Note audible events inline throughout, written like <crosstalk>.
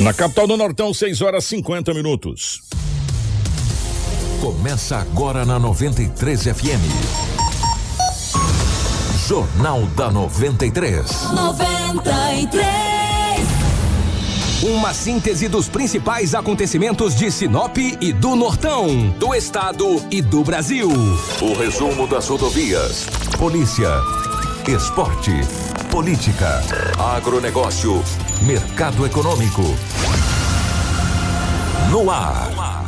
Na capital do Nortão, 6 horas 50 minutos. Começa agora na 93 FM. Jornal da 93. 93. Uma síntese dos principais acontecimentos de Sinop e do Nortão, do estado e do Brasil. O resumo das rodovias. Polícia. Esporte. Política. Agronegócio. Mercado econômico. No ar.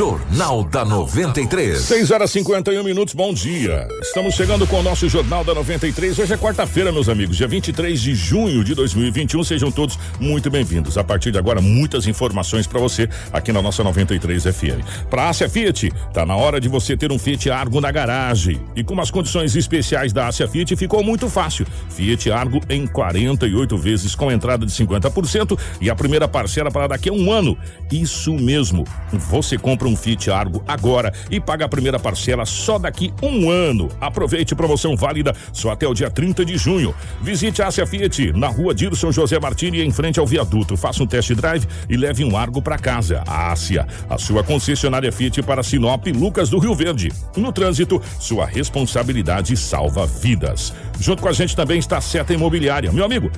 Jornal da 93. 6 horas 51 minutos, bom dia. Estamos chegando com o nosso Jornal da 93. Hoje é quarta-feira, meus amigos, dia 23 de junho de 2021. Sejam todos muito bem-vindos. A partir de agora, muitas informações para você aqui na nossa 93 FM. Para a Ásia Fiat, tá na hora de você ter um Fiat Argo na garagem. E com as condições especiais da Ásia Fiat, ficou muito fácil. Fiat Argo em 48 vezes com entrada de 50% e a primeira parcela para daqui a um ano. Isso mesmo. Você compra um Fiat Argo agora e paga a primeira parcela só daqui um ano. Aproveite promoção válida só até o dia 30 de junho. Visite a Ásia Fiat na rua Dirson José Martini em frente ao viaduto. Faça um test drive e leve um Argo para casa. A Ásia, a sua concessionária Fiat para Sinop Lucas do Rio Verde. No trânsito, sua responsabilidade salva vidas. Junto com a gente também está a Seta Imobiliária. Meu amigo,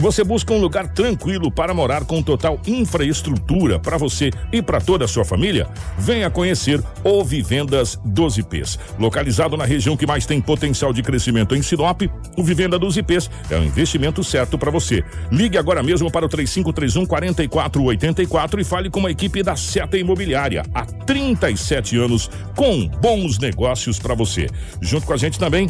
você busca um lugar tranquilo para morar com total infraestrutura para você e para toda a sua família? Venha conhecer o Vivendas 12 Ps. Localizado na região que mais tem potencial de crescimento em Sinop, o Vivenda 12 Ps é o investimento certo para você. Ligue agora mesmo para o 3531 4484 e fale com a equipe da Seta Imobiliária. Há 37 anos com bons negócios para você. Junto com a gente também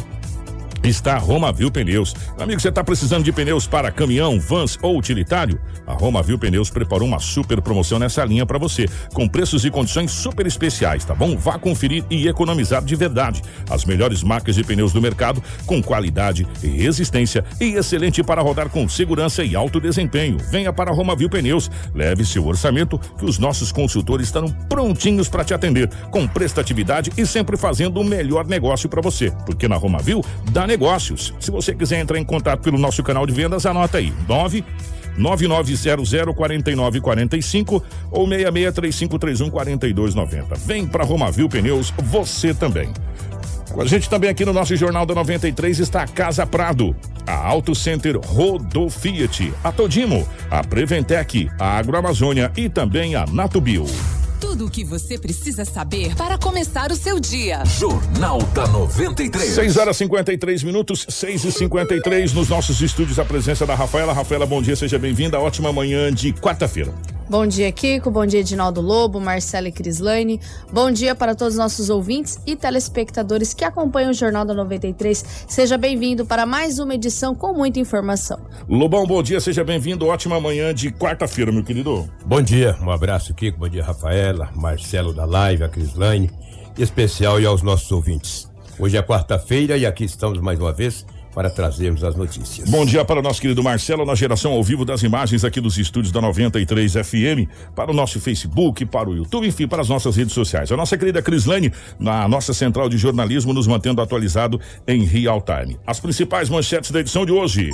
está a Romavil Pneus. Amigo, você está precisando de pneus para caminhão, vans ou utilitário? A Romavil Pneus preparou uma super promoção nessa linha para você, com preços e condições super especiais, tá bom? Vá conferir e economizar de verdade. As melhores marcas de pneus do mercado, com qualidade e resistência e excelente para rodar com segurança e alto desempenho. Venha para a Romavil Pneus, leve seu orçamento que os nossos consultores estão prontinhos para te atender, com prestatividade e sempre fazendo o melhor negócio para você, porque na Romavil dá negócios. Se você quiser entrar em contato pelo nosso canal de vendas, anota aí: 9 99004945 ou 6635314290. Vem para Romavil Pneus, você também. Com a gente também aqui no nosso Jornal da 93 está a Casa Prado, a Auto Center Rodo Fiat, a Todimo, a Preventec, a Agroamazônia e também a Natubio. Tudo o que você precisa saber para começar o seu dia. Jornal da 93. 6 horas 53 minutos, 6 e 53 nos nossos estúdios. A presença da Rafaela. Rafaela, bom dia, seja bem-vinda. Ótima manhã de quarta-feira. Bom dia, Kiko. Bom dia, Edinaldo Lobo, Marcela e Crislane. Bom dia para todos os nossos ouvintes e telespectadores que acompanham o Jornal da 93. Seja bem-vindo para mais uma edição com muita informação. Lobão, bom dia, seja bem-vindo. Ótima manhã de quarta-feira, meu querido. Bom dia, um abraço, Kiko. Bom dia, Rafaela, Marcelo da Live, a Crislane, em especial e aos nossos ouvintes. Hoje é quarta-feira e aqui estamos mais uma vez para trazermos as notícias. Bom dia para o nosso querido Marcelo, na geração ao vivo das imagens aqui dos estúdios da 93 FM, para o nosso Facebook, para o YouTube, enfim, para as nossas redes sociais. A nossa querida Crislane, na nossa central de jornalismo, nos mantendo atualizado em real time. As principais manchetes da edição de hoje.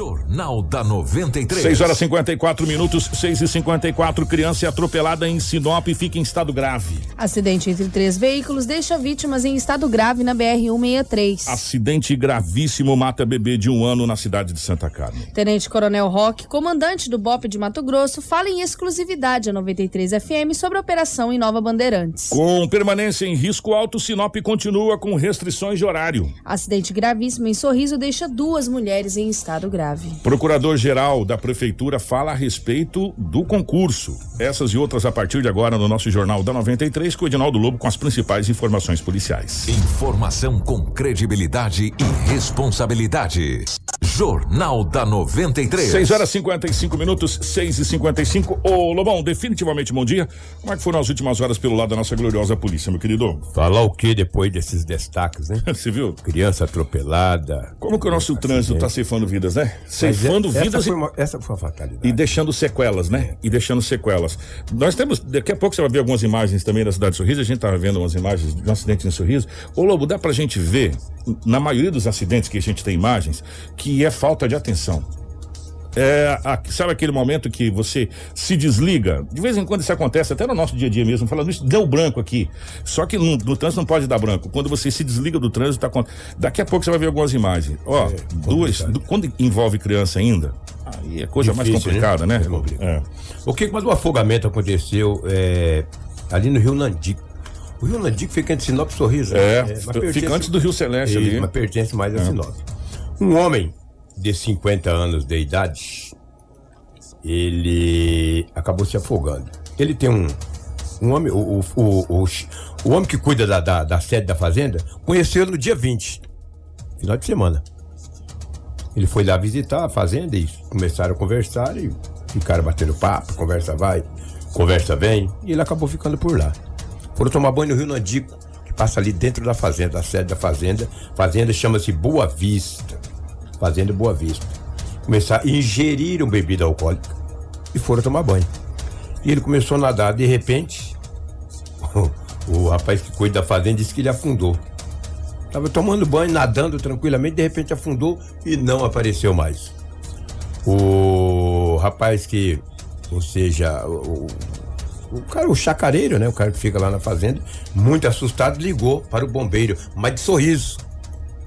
Jornal da 93. 6 horas 54 minutos, 6 e 54 Criança é atropelada em Sinop e fica em estado grave. Acidente entre três veículos deixa vítimas em estado grave na BR-163. Acidente gravíssimo mata bebê de um ano na cidade de Santa Carmen. Tenente Coronel Roque, comandante do BOP de Mato Grosso, fala em exclusividade a 93 FM sobre a operação em Nova Bandeirantes. Com permanência em risco alto, Sinop continua com restrições de horário. Acidente gravíssimo em Sorriso deixa duas mulheres em estado grave. Procurador-Geral da Prefeitura fala a respeito do concurso. Essas e outras a partir de agora no nosso Jornal da 93 com o Edinaldo Lobo com as principais informações policiais. Informação com credibilidade e responsabilidade. Jornal da 93. 6 horas 55 minutos, 6 e 55 Ô Lobão, definitivamente bom dia. Como é que foram as últimas horas pelo lado da nossa gloriosa polícia, meu querido? Falar o que depois desses destaques, né? <laughs> Você viu? Criança atropelada. Como que o nosso trânsito tá ceifando vidas, né? Ceifando Mas é- vidas e- foi, uma, essa foi uma fatalidade. e deixando sequelas, né? E deixando sequelas. Nós temos, daqui a pouco você vai ver algumas imagens também da cidade de Sorriso, a gente tava vendo umas imagens de um acidente em Sorriso. Ô Lobo, dá pra gente ver, na maioria dos acidentes que a gente tem imagens, que é falta de atenção. É, a- sabe aquele momento que você se desliga? De vez em quando isso acontece, até no nosso dia a dia mesmo, falando isso, deu branco aqui. Só que no, no trânsito não pode dar branco. Quando você se desliga do trânsito, tá, daqui a pouco você vai ver algumas imagens. Ó, duas, complicado. du- quando envolve criança ainda, aí é coisa mais Difícil, complicada, né? É complicado. É. O que quando o afogamento aconteceu é, ali no Rio Nandico. O Rio Nandico fica entre Sinop e Sorriso. né? É, mas fica antes do Rio Celeste ali. É. Mas pertence mais a Sinop. Um homem de 50 anos de idade, ele acabou se afogando. Ele tem um. Um homem, o, o, o, o, homem que cuida da, da, da sede da fazenda, conheceu no dia 20, final de semana. Ele foi lá visitar a fazenda e começaram a conversar e ficaram batendo papo, conversa vai, conversa vem, e ele acabou ficando por lá. Foram tomar banho no Rio Nandico, que passa ali dentro da fazenda, a sede da fazenda. Fazenda chama-se Boa Vista. Fazenda Boa Vista. Começaram, ingeriram bebida alcoólica e foram tomar banho. E ele começou a nadar, de repente, <laughs> o, rapaz que cuida da fazenda disse que ele afundou. Tava tomando banho, nadando tranquilamente, de repente afundou e não apareceu mais. O rapaz que, ou seja, o, o cara, o chacareiro, né? O cara que fica lá na fazenda, muito assustado, ligou para o bombeiro, mas de sorriso.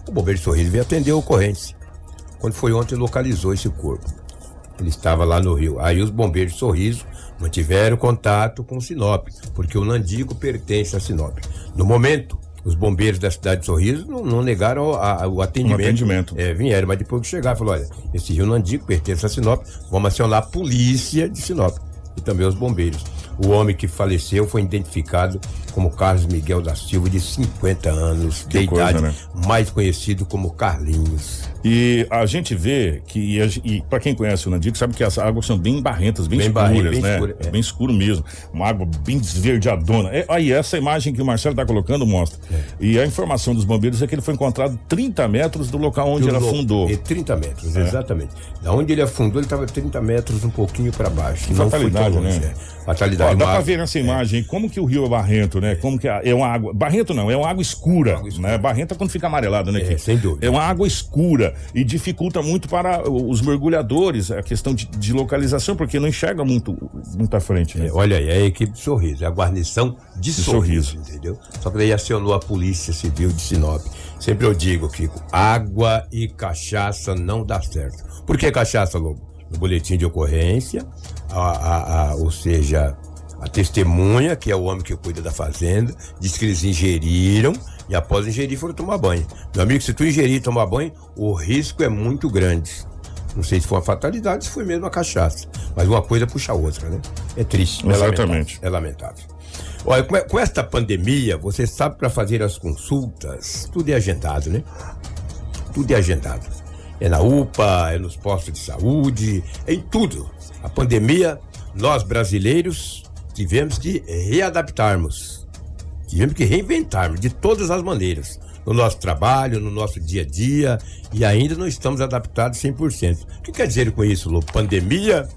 O bombeiro de sorriso veio atender a ocorrência. Quando foi ontem, localizou esse corpo. Ele estava lá no Rio. Aí os bombeiros de sorriso mantiveram contato com o Sinop, porque o Nandico pertence a Sinop. No momento, os bombeiros da cidade de Sorriso não, não negaram a- a- o atendimento. Um atendimento. É, vieram, mas depois que chegar, falou: olha, esse Rio Nandico pertence a Sinop, vamos acionar a polícia de Sinop e também os bombeiros. O homem que faleceu foi identificado como Carlos Miguel da Silva, de 50 anos Que de coisa, idade, né? mais conhecido como Carlinhos. E a gente vê que, e, e para quem conhece o Nandico, sabe que as águas são bem barrentas, bem, Bem escuras, bem né? escura, é. Bem escuro mesmo. Uma água bem esverdeadona. É, aí, essa imagem que o Marcelo tá colocando mostra. É. E a informação dos bombeiros é que ele foi encontrado 30 metros do local onde ele Do lo- afundou. É 30 metros, exatamente. Da onde ele afundou, ele estava 30 metros um pouquinho para baixo. Que Não foi fatalidade, tão longe, né? É. Fatalidade. Ó, dá água- ver nessa imagem aí como que o rio é barrento, né? Como que é, é uma água. Barrento não, é uma água escura. Água escura. Né? Barrenta quando fica amarelada, né? É, sem dúvida. É uma água escura e dificulta muito para os mergulhadores a questão de, de localização, porque não enxerga muito, muito à frente, né? É, olha aí, é a equipe de Sorriso, é a guarnição de, sorriso, Sorriso. entendeu? Só que daí acionou a Polícia Civil de Sinop. Sempre eu digo, Kiko, água e cachaça não dá certo. Por que cachaça, Lobo? No boletim de ocorrência, a, a- a- ou seja, a testemunha, que é o homem que cuida da fazenda, diz que eles ingeriram e após ingerir foram tomar banho. Meu amigo, se tu ingerir e tomar banho, o risco é muito grande. Não sei se foi uma fatalidade, se foi mesmo a cachaça. Mas uma coisa puxa a outra, né? É triste. é Exatamente. lamentável, É lamentável. Olha, com, com esta pandemia, você sabe para fazer as consultas, tudo é agendado, né? Tudo é agendado. É na UPA, é nos postos de saúde, é em tudo. A pandemia, nós brasileiros tivemos que readaptarmos. Tivemos que reinventarmos de todas as maneiras. No nosso trabalho, no nosso dia a dia, e ainda não estamos adaptados 100%. O que quer dizer com isso, Lu? Pandemia,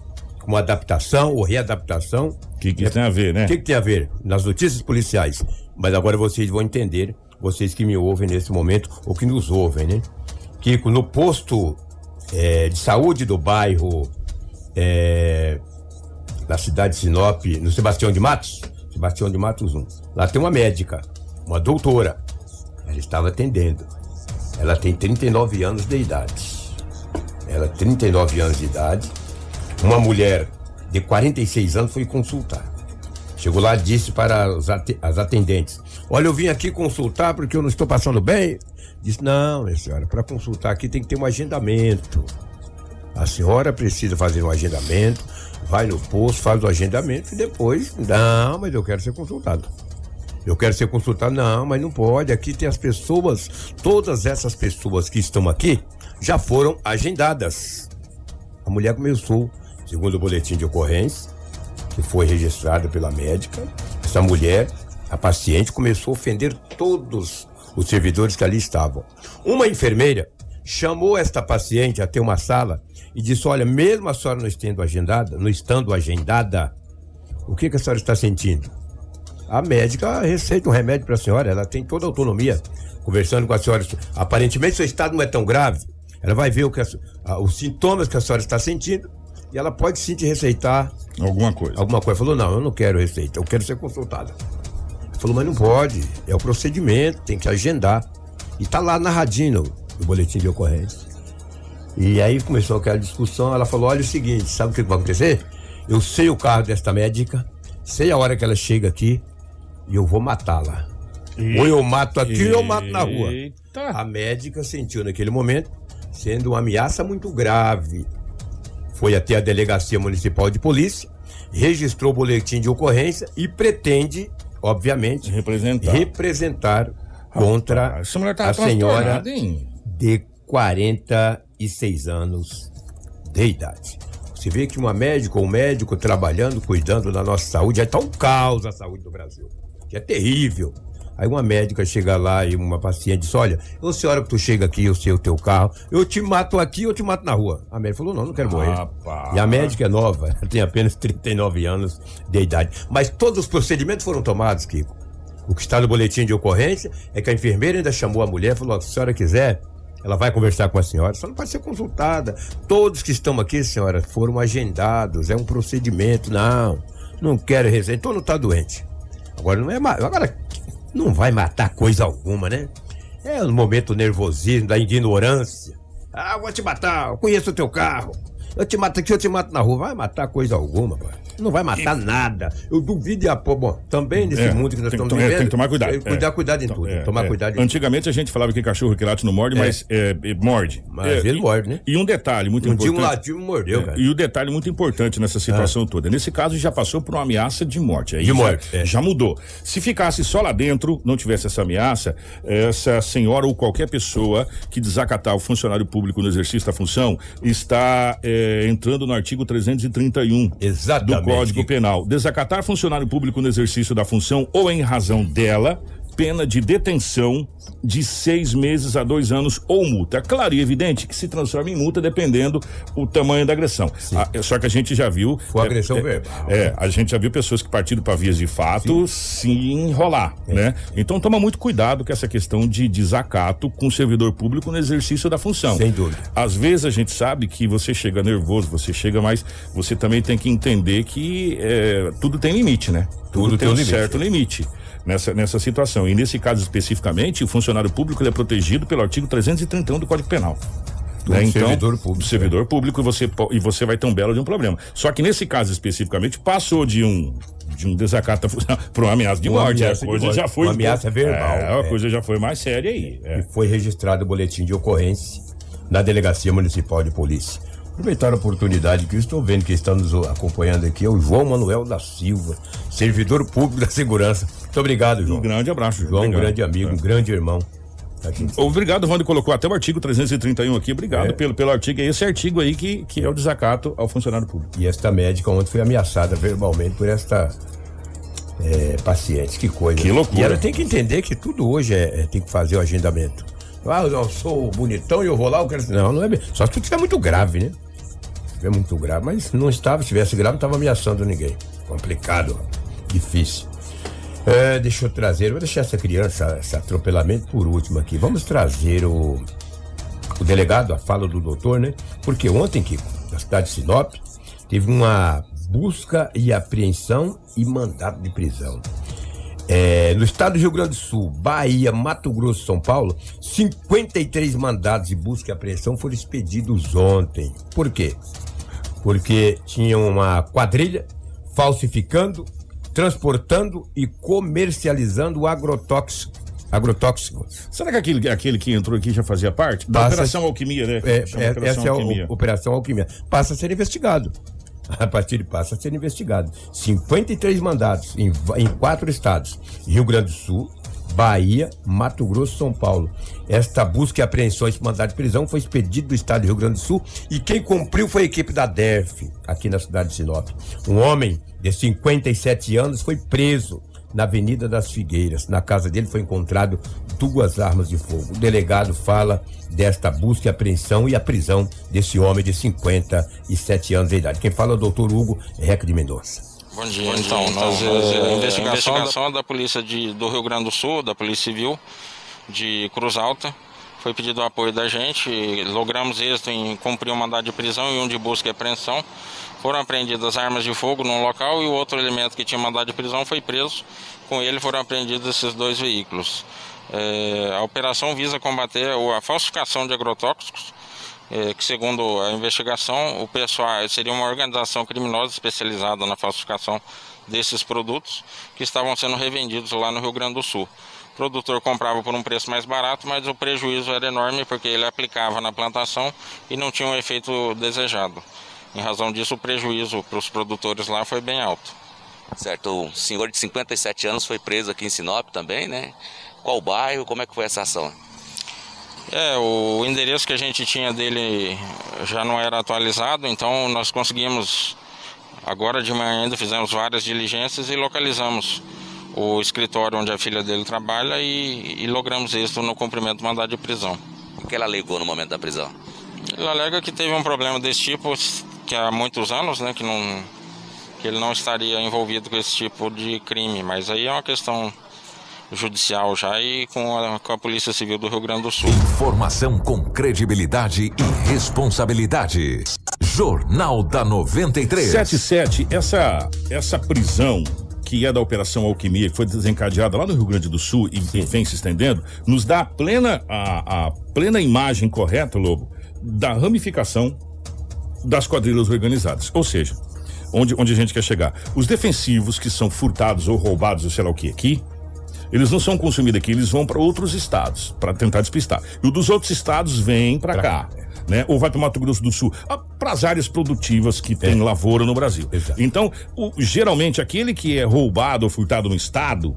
com adaptação ou readaptação. O que, que isso tem a ver, né? O que, que tem a ver? Nas notícias policiais. Mas agora vocês vão entender, vocês que me ouvem nesse momento, ou que nos ouvem, né? Kiko, no posto eh, de saúde do bairro eh, da cidade de Sinop, no Sebastião de Matos, Sebastião de Matos 1. Lá tem uma médica, uma doutora. Ela estava atendendo. Ela tem 39 anos de idade. Ela 39 anos de idade. Uma mulher de 46 anos foi consultar. Chegou lá e disse para as atendentes: Olha, eu vim aqui consultar porque eu não estou passando bem. Disse: Não, minha senhora, para consultar aqui tem que ter um agendamento. A senhora precisa fazer um agendamento, vai no posto, faz o agendamento e depois. Não, mas eu quero ser consultado. Eu quero ser consultado. Não, mas não pode. Aqui tem as pessoas, todas essas pessoas que estão aqui já foram agendadas. A mulher começou, segundo o boletim de ocorrência, que foi registrado pela médica, essa mulher, a paciente, começou a ofender todos os servidores que ali estavam. Uma enfermeira chamou esta paciente até uma sala e disse: Olha, mesmo a senhora não estando agendada, não estando agendada, o que, que a senhora está sentindo? A médica receita um remédio para a senhora, ela tem toda a autonomia. Conversando com a senhora, aparentemente seu estado não é tão grave. Ela vai ver o que a, os sintomas que a senhora está sentindo e ela pode sim te receitar Alguma coisa. alguma coisa. Falou, não, eu não quero receita, eu quero ser consultada. Falou, mas não pode, é o procedimento, tem que agendar. E tá lá narradinho no, boletim de ocorrência. E aí começou aquela discussão, ela falou, olha o seguinte, sabe o que vai acontecer? Eu sei o carro desta médica, sei a hora que ela chega aqui e eu vou matá-la. Ou eu mato aqui ou eu mato na rua. Eita. A médica sentiu naquele momento sendo uma ameaça muito grave. Foi até a delegacia municipal de polícia, registrou o boletim de ocorrência e pretende, obviamente, Representar. representar contra mulher tá a senhora de 46 anos de idade. Você vê que uma médica ou um médico trabalhando, cuidando da nossa saúde, já está um caos a saúde do Brasil. Que é terrível. Aí uma médica chega lá e uma paciente diz: Olha, ô senhora que tu chega aqui, eu sei o teu carro, eu te mato aqui, eu te mato na rua. A médica falou: Não, não quero morrer. Rapaz. E a médica é nova, ela <laughs> tem apenas 39 anos de idade. Mas todos os procedimentos foram tomados, Kiko. O que está no boletim de ocorrência é que a enfermeira ainda chamou a mulher e falou: se a senhora quiser, ela vai conversar com a senhora. Só não pode ser consultada. Todos que estão aqui, senhora, foram agendados. É um procedimento. Não, não quero receita. Então não está doente. Agora não é ma- Agora não vai matar coisa alguma, né? É no momento do nervosismo, da ignorância. Ah, vou te matar, eu conheço o teu carro. Eu te mato aqui, eu te mato na rua. Vai matar coisa alguma, pai. Não vai matar nada. Eu duvido e a bom, também nesse É, mundo que nós estamos to- é, vivendo. tem que tomar cuidado. é, Cuidar, é. cuidado em Então, tudo. é, tomar cuidado em tudo. Antigamente a gente falava que cachorro que late não morde, mas morde. Mas ele e- morde, né? E um detalhe muito Um dia um importante. latinho mordeu, cara. E o detalhe muito importante nessa situação toda. Nesse caso, já passou por uma ameaça de morte. Aí De já- morte. Já mudou. Se ficasse só lá dentro, não tivesse essa ameaça, essa senhora ou qualquer pessoa que desacatar o funcionário público no exercício da função está entrando no artigo 331 Exatamente. do Código Penal. Desacatar funcionário público no exercício da função ou em razão dela, pena de detenção de seis meses a dois anos ou multa. É claro e evidente que se transforma em multa dependendo o tamanho da agressão. Ah, é só que a gente já viu. Foi é, agressão é, verbal. É, a gente já viu pessoas que partiram para vias de fato se enrolar, né? Então toma muito cuidado com essa questão de desacato com o servidor público no exercício da função. Sem dúvida. Às vezes a gente sabe que você chega nervoso, você chega mais, você também tem que entender que é, tudo tem limite, né? Tudo tem um um limite. certo limite nessa, nessa situação. E nesse caso especificamente, o funcionário público ele é protegido pelo artigo 331 do Código Penal. Né? Do servidor público, do servidor público e você, e você vai ter um belo de um problema. Só que nesse caso especificamente, passou de um de um desacato <laughs> para uma ameaça de Uma morte. ameaça a coisa já foi. Uma ameaça verbal, É, a é. coisa já foi mais séria aí. é. E foi registrado o boletim de ocorrência na Delegacia Municipal de Polícia. Aproveitar a oportunidade que eu estou vendo que está nos acompanhando aqui é o João Manuel da Silva, servidor público da segurança. Muito obrigado, João. Um grande abraço, João, um Obrigado. grande amigo, um grande irmão. Tá aqui. Obrigado, Wanda, colocou até o artigo 331 aqui. Obrigado É. pelo, pelo artigo. É esse artigo aí que, que é o desacato ao funcionário público. E esta médica ontem foi ameaçada verbalmente por esta é, paciente. Que coisa. Que loucura. E ela tem que entender que tudo hoje é, é- tem que fazer o agendamento. Ah, eu sou bonitão e eu vou lá, eu quero. Não, não é. Só se tu estiver muito grave, né? Estiver muito grave. Mas não estava, se estivesse grave, não estava ameaçando ninguém. Complicado, difícil. É, deixa eu trazer, vou deixar essa criança, esse atropelamento por último aqui. Vamos trazer o, o delegado, a fala do doutor, né? Porque ontem, Kiko, na cidade de Sinop, teve uma busca e apreensão e mandado de prisão. É, no estado do Rio Grande do Sul, Bahia, Mato Grosso São Paulo, 53 mandados de busca e apreensão foram expedidos ontem. Por quê? Porque tinha uma quadrilha falsificando, transportando e comercializando agrotóxico, agrotóxicos. Será que aquele, aquele que entrou aqui já fazia parte? Da Passa- Operação Alquimia, né? É, é, Operação essa é a Alquimia. o- Operação Alquimia. Passa a ser investigado. <laughs> A partir de passa a ser investigado. 53 mandados em, em quatro estados: Rio Grande do Sul, Bahia, Mato Grosso São Paulo. Esta busca e apreensão, esse mandado de prisão foi expedido do estado do Rio Grande do Sul e quem cumpriu foi a equipe da DERF, aqui na cidade de Sinop. Um homem de 57 anos foi preso na Avenida das Figueiras. Na casa dele foi encontrado duas armas de fogo. O delegado fala desta busca e apreensão e a prisão desse homem de 57 anos de idade. Quem fala é o doutor Hugo Reca de Mendonça. Bom dia. Então, nós, é, a investigação, da, da polícia de, do Rio Grande do Sul, da Polícia Civil de Cruz Alta, foi pedido o apoio da gente, logramos êxito em cumprir o mandado de prisão e um de busca e apreensão. Foram apreendidas armas de fogo no local e o outro elemento que tinha mandado de prisão foi preso. Com ele foram apreendidos esses dois veículos. É, a operação visa combater a falsificação de agrotóxicos, é, que segundo a investigação, o pessoal seria uma organização criminosa especializada na falsificação desses produtos que estavam sendo revendidos lá no Rio Grande do Sul. O produtor comprava por um preço mais barato, mas o prejuízo era enorme porque ele aplicava na plantação e não tinha o efeito desejado. Em razão disso, o prejuízo para os produtores lá foi bem alto. Certo, um senhor de 57 anos foi preso aqui em Sinop também, né? Qual bairro? Como é que foi essa ação? É, o endereço que a gente tinha dele já não era atualizado, então nós conseguimos, agora de manhã ainda fizemos várias diligências e localizamos o escritório onde a filha dele trabalha e, e logramos êxito no cumprimento do mandado de prisão. O que ela alegou no momento da prisão? Ele alega que teve um problema desse tipo que há muitos anos, né, que não que ele não estaria envolvido com esse tipo de crime, mas aí é uma questão judicial já e com a, com a Polícia Civil do Rio Grande do Sul. Informação com credibilidade e responsabilidade. Jornal da 93. 77, essa essa prisão que é da Operação Alquimia, que foi desencadeada lá no Rio Grande do Sul e vem se estendendo, nos dá a plena, a, a plena imagem correta, Lobo, da ramificação das quadrilhas organizadas. Ou seja, onde, onde a gente quer chegar. Os defensivos que são furtados ou roubados, ou sei lá o que aqui, eles não são consumidos aqui, eles vão para outros estados para tentar despistar. E o dos outros estados vem para cá. Né? Ou vai para Mato Grosso do Sul, para as áreas produtivas que tem é. lavoura no Brasil. Exato. Então, o, geralmente, aquele que é roubado ou furtado no estado,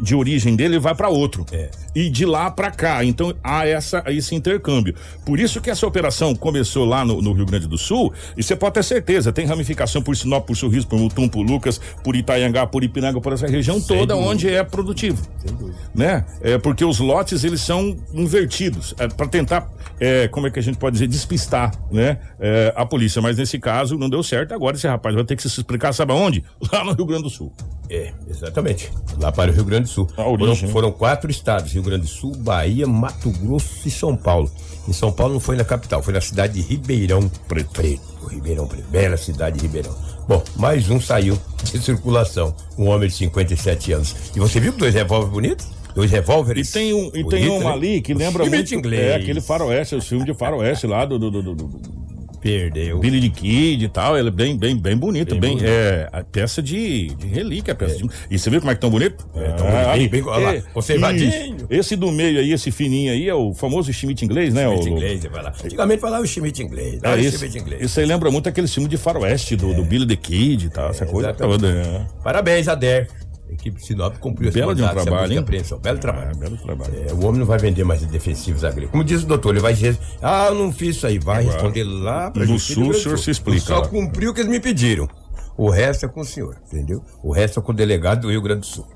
de origem dele vai para outro. É. E de lá para cá. Então há essa, esse intercâmbio. Por isso que essa operação começou lá no, no, Rio Grande do Sul, e você pode ter certeza, tem ramificação por Sinop, por Sorriso, por Mutum, por Lucas, por Itaiangá, por Ipinanga, por essa região Sem toda dúvida. onde é produtivo. Sem dúvida. Né? É, porque os lotes eles são invertidos é, para tentar, é, como é que a gente pode dizer, despistar né? É, a polícia. Mas nesse caso não deu certo. Agora esse rapaz vai ter que se explicar, sabe aonde? <laughs> Lá no Rio Grande do Sul. É, exatamente. Lá para o Rio Grande do Sul. Foram, foram, quatro estados: Rio Grande do Sul, Bahia, Mato Grosso e São Paulo. Em São Paulo não foi na capital, foi na cidade de Ribeirão Preto. Preto. Ribeirão Preto. Bela cidade de Ribeirão. Bom, mais um saiu de circulação. Um homem de 57 anos. E você viu dois revólveres bonitos? Dois revólveres. E tem um, e tem um né? ali que lembra muito. Inglês. É aquele faroeste, o filme de faroeste lá do, do, do, do Perdeu. Billy de Kid e tal, ele é bem, bem, bem bonito, bem, bem bonito. é a peça de, de relíquia, a peça é. de, e você viu como é que tão bonito? É, tão ah, bem, bem, olha lá, é, conservadinho. Esse do meio aí, esse fininho aí, é o famoso Schmidt inglês, né? Schmidt o, inglês, vai lá. Antigamente falava o Schmidt inglês, é, esse, Schmidt inglês. Isso aí lembra muito aquele filme de faroeste do, do é. Billy the Kid e tal, essa coisa toda. É. Parabéns, Ader equipe de Sinop cumpriu esse Belo de um trabalho, hein? apreensão. Belo trabalho. É, belo trabalho. É, o homem não vai vender mais defensivos agrícolas. Como diz o doutor, ele vai dizer, ah, eu não fiz isso aí. Vai Agora, responder lá para No sul, o senhor se explica. só cumpriu o que eles me pediram. O resto é com o senhor, entendeu? O resto é com o delegado do Rio Grande do Sul.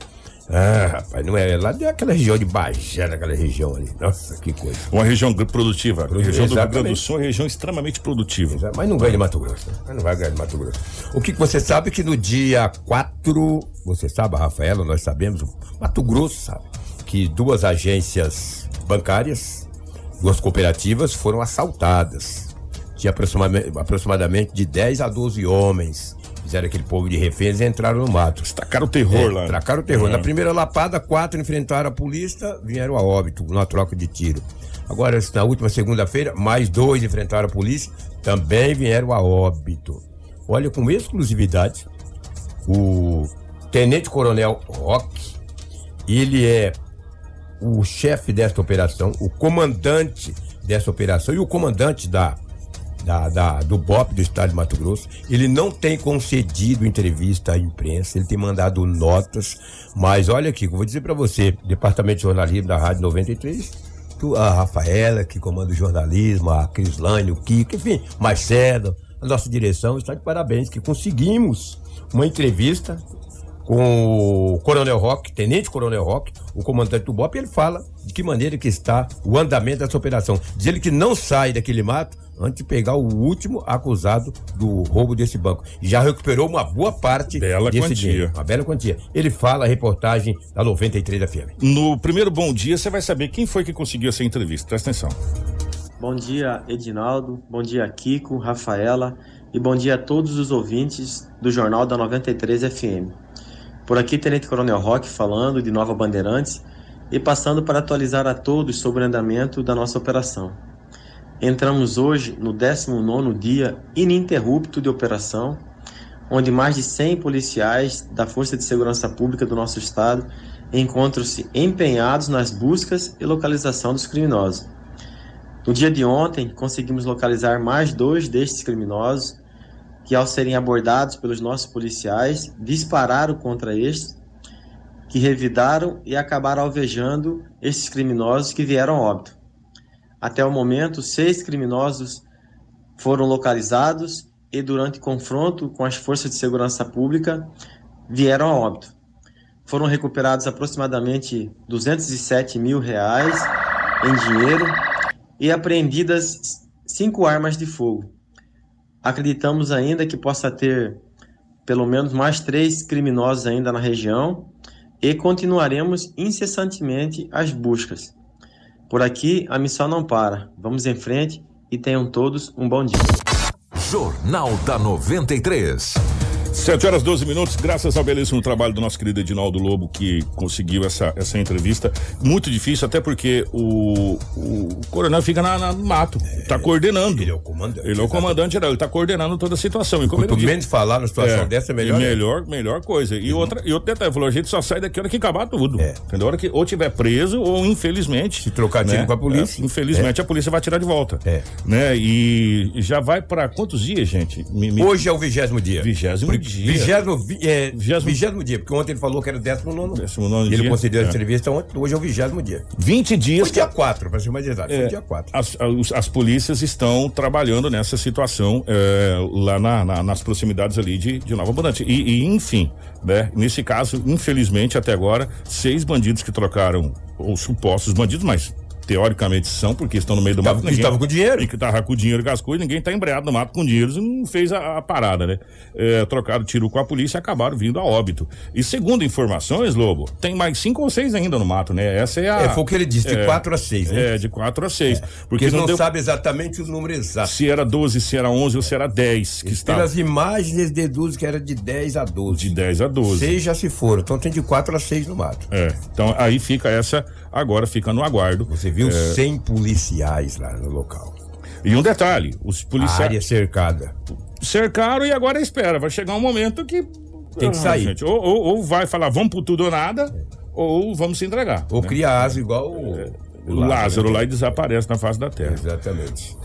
Ah, rapaz, não é lá daquela região de Bagé, daquela região ali. Nossa, que coisa. Uma região produtiva. A região do Rio Grande do Sul é uma região extremamente produtiva. Exato. Mas não ganha de Mato Grosso. Né? Mas não vai ganhar de Mato Grosso. O que, que você sabe que no dia 4, você sabe, Rafaela, nós sabemos, Mato Grosso sabe, que duas agências bancárias, duas cooperativas foram assaltadas. Tinha aproximadamente, aproximadamente de 10 a 12 homens Fizeram aquele povo de reféns e entraram no mato. Estacaram o terror é, lá. Estacaram o terror. Na primeira lapada, quatro enfrentaram a polícia, vieram a óbito, numa troca de tiro. Agora, na última segunda-feira, mais dois enfrentaram a polícia, também vieram a óbito. Olha, com exclusividade, o Tenente Coronel Roque, ele é o chefe desta operação, o comandante dessa operação e o comandante da da, da, do BOP do Estado de Mato Grosso. Ele não tem concedido entrevista à imprensa, ele tem mandado notas. Mas olha aqui, vou dizer para você: Departamento de Jornalismo da Rádio 93, a Rafaela, que comanda o jornalismo, a Crislane, o Kiko, enfim, Marcelo, a nossa direção está de parabéns, que conseguimos uma entrevista com o Coronel Rock, Tenente Coronel Rock, o comandante do BOP, ele fala de que maneira que está o andamento dessa operação. Diz ele que não sai daquele mato antes de pegar o último acusado do roubo desse banco. Já recuperou uma boa parte Bela desse quantia. dinheiro. Uma bela quantia. Ele fala a reportagem da 93 FM. No primeiro bom dia, você vai saber quem foi que conseguiu essa entrevista. Presta atenção. Bom dia, Edinaldo. Bom dia, Kiko, Rafaela. E bom dia a todos os ouvintes do Jornal da 93 FM. Por aqui, Tenente Coronel Roque falando de Nova Bandeirantes e passando para atualizar a todos sobre o andamento da nossa operação. Entramos hoje no 19º dia ininterrupto de operação, onde mais de 100 policiais da Força de Segurança Pública do nosso estado encontram-se empenhados nas buscas e localização dos criminosos. No dia de ontem, conseguimos localizar mais dois destes criminosos que, ao serem abordados pelos nossos policiais, dispararam contra estes, que revidaram e acabaram alvejando estes criminosos que vieram a óbito. Até o momento, seis criminosos foram localizados e, durante confronto com as forças de segurança pública, vieram a óbito. Foram recuperados aproximadamente 207 mil reais em dinheiro e apreendidas cinco armas de fogo. Acreditamos ainda que possa ter pelo menos mais três criminosos ainda na região e continuaremos incessantemente as buscas. Por aqui a missão não para. Vamos em frente e tenham todos um bom dia. Jornal da 93. 7 horas 12 minutos, graças ao belíssimo trabalho do nosso querido Edinaldo Lobo, que conseguiu essa, essa entrevista. Muito difícil, até porque o, o coronel fica na, na- no mato, tá coordenando. Ele é o comandante. Ele é o comandante geral, ele tá coordenando toda a situação. E como Quanto menos falar numa situação dessa, é melhor. né? Melhor, melhor coisa. E, outra, e outro detalhe, falou, a gente só sai daqui a hora que acabar tudo. É. Entendeu? A hora que ou tiver preso, ou infelizmente. Se trocar tiro com a polícia. é, infelizmente a polícia vai tirar de volta. É. Né? E já vai pra quantos dias, gente? Me- me- Hoje é o vigésimo dia. Vigésimo dia. Vigésimo, vi- é, Vigésimo- vigésimo dia, porque ontem ele falou que era o décimo nono. Décimo nono Ele dia. concedeu a É. entrevista ontem, hoje é o vigésimo dia. 20 dias. Foi dia 4, para ser mais exato. Foi É, dia 4. As, as, as polícias estão trabalhando nessa situação é, lá na- na- nas proximidades ali de, de Nova Abundante. E, e, enfim, né? Nesse caso, infelizmente, até agora, seis bandidos que trocaram, ou supostos bandidos, mas teoricamente são, porque estão no meio do Tava- mato. que estavam com dinheiro. E que tava com dinheiro, com as coisas, ninguém tá embreado no mato com dinheiro e não fez a, a parada, né? É, trocaram tiro com a polícia e acabaram vindo a óbito. E segundo informações, Lobo, tem mais cinco ou seis ainda no mato, né? Essa é a. É, foi o que ele disse, de é, 4 a 6, né? É, de 4 a 6. Porque Porque não, não deu sabem exatamente os números exatos. se era 12, se era 11 ou se era 10 que estava. Pelas imagens, eles deduzem que era de 10 a 12. De 10 a 12. 6 já se foram, então tem de 4 a 6 no mato. É, então aí fica essa, agora fica no aguardo. Você viu É, 100 policiais lá no local. E um detalhe, os A policiais área cercada. cercaram e agora espera, vai chegar um momento que Tem que Ah, sair. gente, ou, ou- ou vai falar vamos por tudo ou nada, ou vamos se entregar. Ou né? cria asa igual o, o Lázaro né? lá e desaparece na face da terra. Exatamente.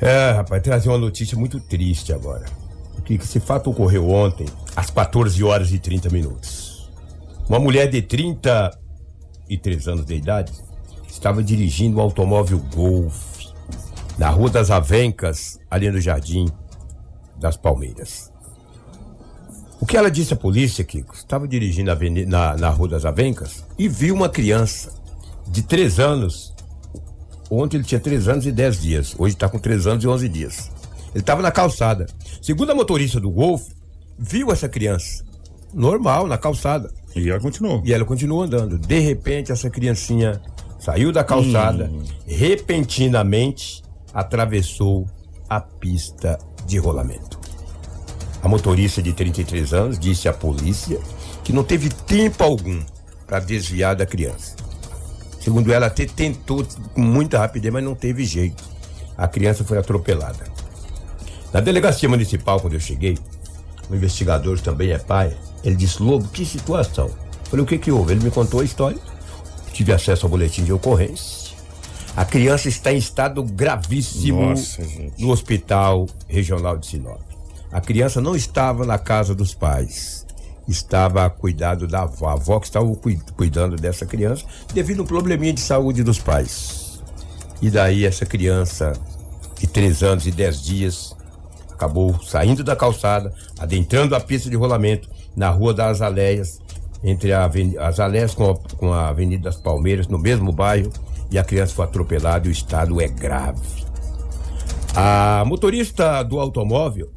É, rapaz, trazer uma notícia muito triste agora. Que esse fato ocorreu ontem, às 14 horas e 30 minutos. Uma mulher de 33 anos de idade estava dirigindo um automóvel Golf na Rua das Avencas, ali no Jardim das Palmeiras. O que ela disse à polícia, Kiko? Estava dirigindo a aveni- na, na Rua das Avencas e viu uma criança de 3 anos Ontem ele tinha 3 anos e 10 dias. Hoje está com 3 anos e 11 dias. Ele estava na calçada. Segundo a motorista do Golf, viu essa criança. Normal, na calçada. E ela continuou. E ela continuou andando. De repente, essa criancinha saiu da calçada, repentinamente atravessou a pista de rolamento. A motorista de 33 anos disse à polícia que não teve tempo algum para desviar da criança. Segundo ela, até tentou com muita rapidez, mas não teve jeito. A criança foi atropelada. Na delegacia municipal, quando eu cheguei, o investigador também é pai. Ele disse: Lobo, que situação? Falei: o que, que houve? Ele me contou a história. Tive acesso ao boletim de ocorrência. A criança está em estado gravíssimo Nossa, no hospital regional de Sinop. A criança não estava na casa dos pais, estava a cuidado da avó. A avó que estava cui- cuidando dessa criança devido a um probleminha de saúde dos pais. E daí essa criança de 3 anos e 10 dias acabou saindo da calçada, adentrando a pista de rolamento na Rua das Aléias, entre a as Aléias com a, com a Avenida das Palmeiras, no mesmo bairro, e a criança foi atropelada e o estado é grave. A motorista do automóvel,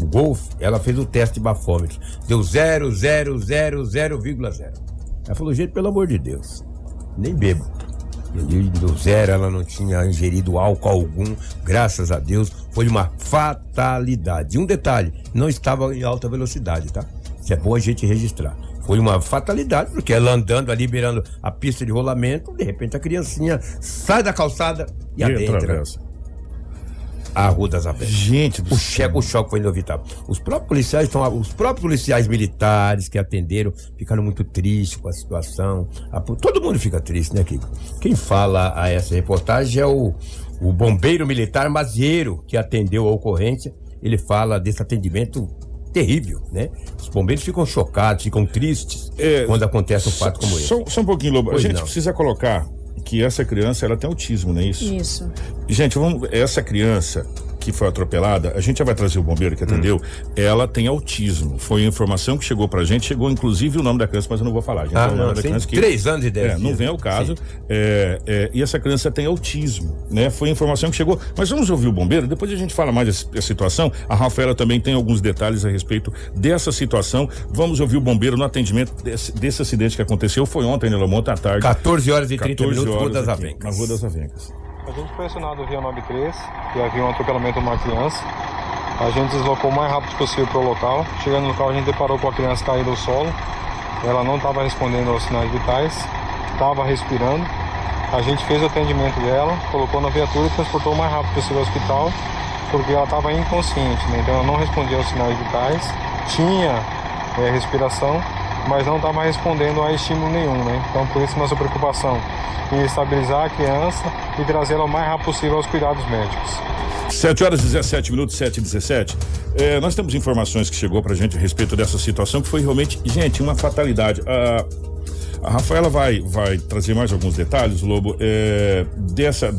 o Golf, ela fez o teste de bafômetro. Deu 0,000,0,0. Ela falou, gente, pelo amor de Deus, nem bebo. Ele deu zero, ela não tinha ingerido álcool algum, graças a Deus, foi uma fatalidade. E um detalhe, não estava em alta velocidade, tá? Isso é bom a gente registrar. Foi uma fatalidade, porque ela andando ali, beirando a pista de rolamento, de repente a criancinha sai da calçada e, E adentra atravessa. a Rua das Aveias. Gente do O, céu. o choque foi inevitável. Os próprios policiais estão, os próprios policiais militares que atenderam ficaram muito tristes com a situação. A todo mundo fica triste, né, Kiko? Quem fala a essa reportagem é o, o bombeiro militar Mazieiro, que atendeu a ocorrência. Ele fala desse atendimento terrível, né? Os bombeiros ficam chocados, ficam tristes É, quando acontece um fato como esse. Só, só um pouquinho, Lobo. Pois a gente não. precisa colocar que essa criança ela tem autismo, não é isso? Isso. Gente, vamos, essa criança que foi atropelada, a gente já vai trazer o bombeiro que atendeu, Hum. ela tem autismo. Foi a informação que chegou pra gente, chegou inclusive o nome da criança, mas eu não vou falar. A gente Ah, não, tem criança que- três anos e dez É, não vem ao caso. É, é, e essa criança tem autismo, né? Foi a informação que chegou. Mas vamos ouvir o bombeiro, depois a gente fala mais dessa situação. A Rafaela também tem alguns detalhes a respeito dessa situação. Vamos ouvir o bombeiro no atendimento desse, desse acidente que aconteceu. Foi ontem, né, Lomont, à tarde. 14 horas e 30 14 minutos, Rua das aqui, Avencas. Na Rua das Avencas. A gente foi acionado via 93, que havia um atropelamento de uma criança. A gente deslocou o mais rápido possível para o local. Chegando no local, a gente deparou com a criança caída ao solo. Ela não estava respondendo aos sinais vitais, estava respirando. A gente fez o atendimento dela, colocou na viatura e transportou o mais rápido possível ao hospital, porque ela estava inconsciente, né? então ela não respondia aos sinais vitais, tinha eh, respiração, mas não estava respondendo a estímulo nenhum. Né? Então, por isso, nossa preocupação em estabilizar a criança e trazê-la o mais rápido possível aos cuidados médicos. 7 horas e 17 minutos, 7 e 17. É, nós temos informações que chegou pra gente a respeito dessa situação que foi realmente, gente, uma fatalidade. A, a Rafaela vai, vai trazer mais alguns detalhes, Lobo, é, dessa,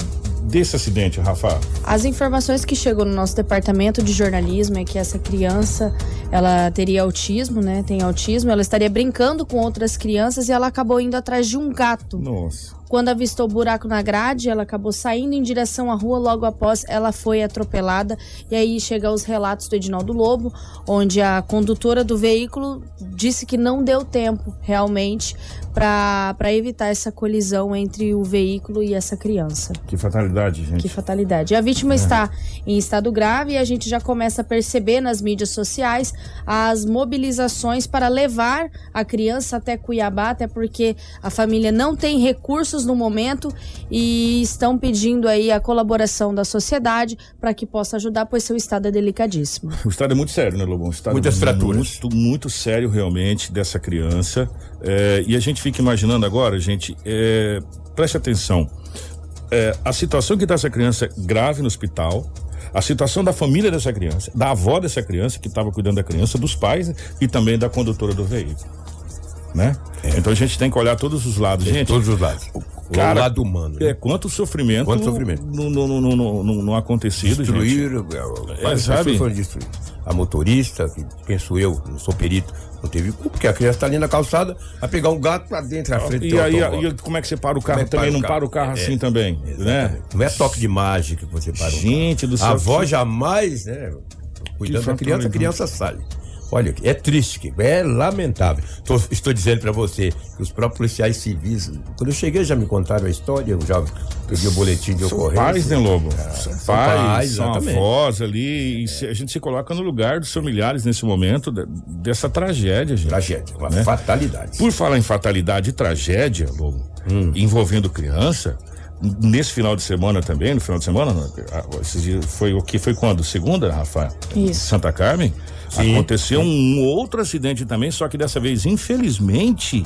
desse acidente, Rafa. As informações que chegou no nosso departamento de jornalismo é que essa criança, ela teria autismo, né? Tem autismo, ela estaria brincando com outras crianças e ela acabou indo atrás de um gato. Nossa. Quando avistou o buraco na grade, ela acabou saindo em direção à rua. Logo após, ela foi atropelada. E aí chega os relatos do Edinaldo Lobo, onde a condutora do veículo disse que não deu tempo realmente para evitar essa colisão entre o veículo e essa criança. Que fatalidade, gente. Que fatalidade. A vítima está em estado grave e a gente já começa a perceber nas mídias sociais as mobilizações para levar a criança até Cuiabá, até porque a família não tem recursos no momento e estão pedindo aí a colaboração da sociedade para que possa ajudar, pois seu estado é delicadíssimo. O estado é muito sério, né, Lobão? O estado Muitas é fraturas. Muito, muito sério, realmente, dessa criança. É, e a gente fica imaginando agora, gente, é, preste atenção. É, a situação que está essa criança grave no hospital, a situação da família dessa criança, da avó dessa criança que estava cuidando da criança, dos pais e também da condutora do veículo. Né? Então a gente tem que olhar todos os lados. Tem Gente, todos os lados. O cara, lado humano. né? É, quanto sofrimento. Quanto sofrimento. No- no acontecido. Destruíram, É, várias sabe? pessoas foram destruídas. A motorista, que penso eu, não sou perito, não teve culpa, porque a criança está ali na calçada, a pegar um gato pra dentro, à frente E aí, aí, como é que você para o carro é também? para o não carro? para o carro É, assim também, né? Exatamente. Não é toque de mágica que você para Gente do céu. A avó que- jamais, né? Cuidando da criança, a criança sai. Olha, é triste, é lamentável. Tô- estou dizendo para você que os próprios policiais civis, quando eu cheguei já me contaram a história, eu já peguei o boletim de São ocorrência. pais, né, Lobo? são pais, pais, são avós ali. E se- a gente se coloca no lugar dos familiares nesse momento de- dessa tragédia, gente. Tragédia, uma Né? fatalidade. Por falar em fatalidade e tragédia, Lobo, envolvendo criança, nesse final de semana também, no final de semana, ah, esses dias- foi o que foi quando? Segunda, Rafael? Isso. Santa Carmen? Sim. Aconteceu um outro acidente também, só que dessa vez, infelizmente,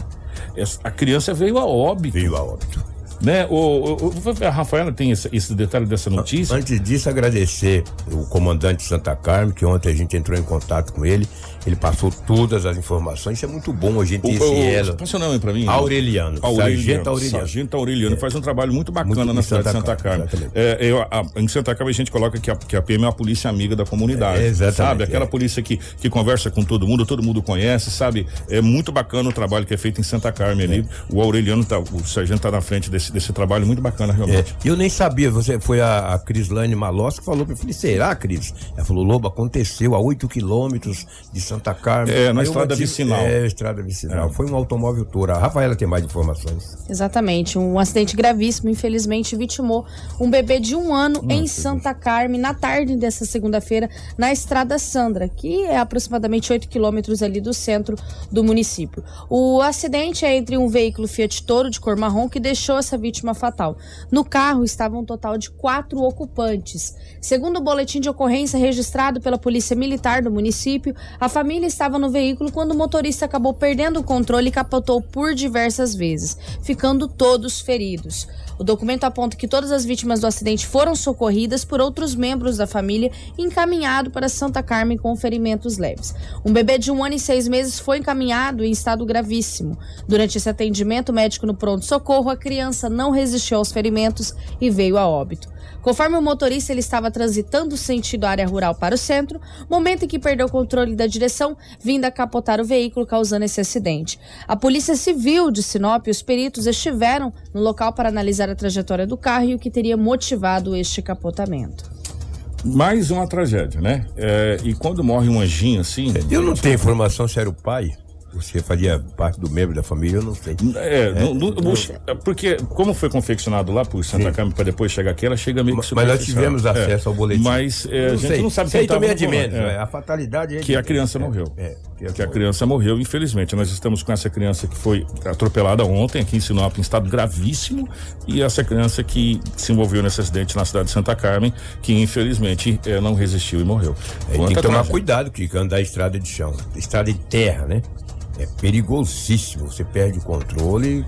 a criança veio a óbito. Veio a óbito. Né? O, o, o- a Rafaela tem esse, esse detalhe dessa notícia. Antes disso, agradecer o comandante Santa Carmen, que ontem a gente entrou em contato com ele. Ele passou todas as informações. Isso é muito bom a gente elo. Passa o nome pra mim. Aureliano. Sargento Aureliano. Sargento Aureliano. Faz um trabalho muito bacana Muito na cidade de Santa Santa Carmen. É, eu, a- em Santa Carmen a gente coloca que a, que a PM é uma polícia amiga da comunidade. É, exatamente, Sabe? Aquela é. polícia que, que conversa com todo mundo, todo mundo conhece, sabe? É muito bacana o trabalho que é feito em Santa Carmen ali. O Aureliano, tá, o sargento tá na frente desse, desse trabalho muito bacana, realmente. É, eu nem sabia, você foi a, a Crislane Malós que falou pra mim, falei, será, Cris? Ela falou, Lobo, aconteceu a 8 quilômetros de Santa Carmen. É, na estrada bati- vicinal. É, estrada vicinal. Foi um automóvel touro. A Rafaela tem mais informações. Exatamente, um acidente gravíssimo, infelizmente, vitimou um bebê de um ano em Santa Carmen, na tarde dessa segunda-feira, na Estrada Sandra, que é aproximadamente 8 quilômetros ali do centro do município. O acidente é entre um veículo Fiat Toro de cor marrom que deixou essa vítima fatal. No carro estava um total de quatro ocupantes. Segundo o boletim de ocorrência registrado pela Polícia Militar do município, a família estava no veículo quando o motorista acabou perdendo o controle e capotou por diversas vezes, ficando todos feridos. O documento aponta que todas as vítimas do acidente foram socorridas por outros membros da família e encaminhado para Santa Carmen com ferimentos leves. Um bebê de um ano e seis meses foi encaminhado em estado gravíssimo. Durante esse atendimento médico no pronto-socorro, a criança não resistiu aos ferimentos e veio a óbito. Conforme o motorista ele estava transitando sentido área rural para o centro, momento em que perdeu o controle da direção, vindo a capotar o veículo, causando esse acidente. A Polícia Civil de Sinop e os peritos estiveram no local para analisar a trajetória do carro e o que teria motivado este capotamento. Mais uma tragédia, né? É, e quando morre um anjinho assim. Eu não tenho informação se era o pai. Você fazia parte do membro da família, eu não sei. É, não- não- o- porque como foi confeccionado lá por Santa Carmen para depois chegar aqui, ela chega meio que Mas nós tivemos acesso É, ao boletim. Mas é, a Não gente sei. não sabe Sei quem tava também é de menos, é. A fatalidade é que a criança é, morreu. é, que é que a criança morreu, infelizmente. Nós estamos com essa criança que foi atropelada ontem aqui em Sinop, em estado gravíssimo, e essa criança que se envolveu nesse acidente na cidade de Santa Carmen, que infelizmente não resistiu e morreu. É, tem que tomar cuidado, que andar estrada de chão. Estrada de terra, né? É perigosíssimo. Você perde o controle.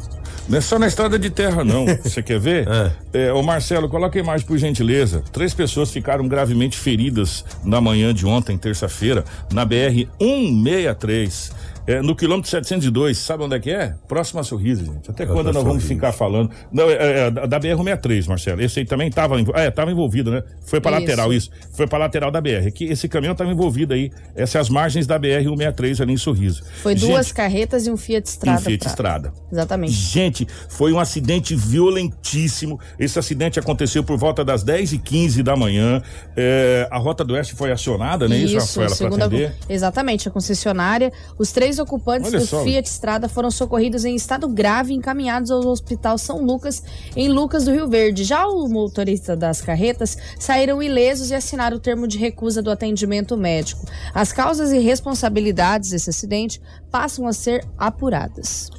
Não é só na estrada de terra, não. <laughs> Você quer ver? É, ô Marcelo, coloca a imagem por gentileza. Três pessoas ficaram gravemente feridas na manhã de ontem, terça-feira, na BR 163. É, no quilômetro 702, sabe onde é que é? Próximo a Sorriso, gente. Até quando nós vamos ficar falando? Não, é, é, da BR-163, Marcelo. Esse aí também estava é, tava envolvido, né? Foi para Isso. lateral, isso. Foi para lateral da BR. Que esse caminhão estava envolvido aí. Essas as margens da BR-163 ali em Sorriso. Foi Gente, duas carretas e um Fiat Strada. em Fiat pra- Estrada. Exatamente. Gente, foi um acidente violentíssimo. Esse acidente aconteceu por volta das 10 e 15 da manhã. É, a Rota do Oeste foi acionada, né? Isso, Rafaela, para atender. exatamente, a concessionária. Os três ocupantes Olha do só. Fiat Strada foram socorridos em estado grave e encaminhados ao Hospital São Lucas, em Lucas do Rio Verde. Já o motorista das carretas saíram ilesos e assinaram o termo de recusa do atendimento médico. As causas e responsabilidades desse acidente passam a ser apuradas.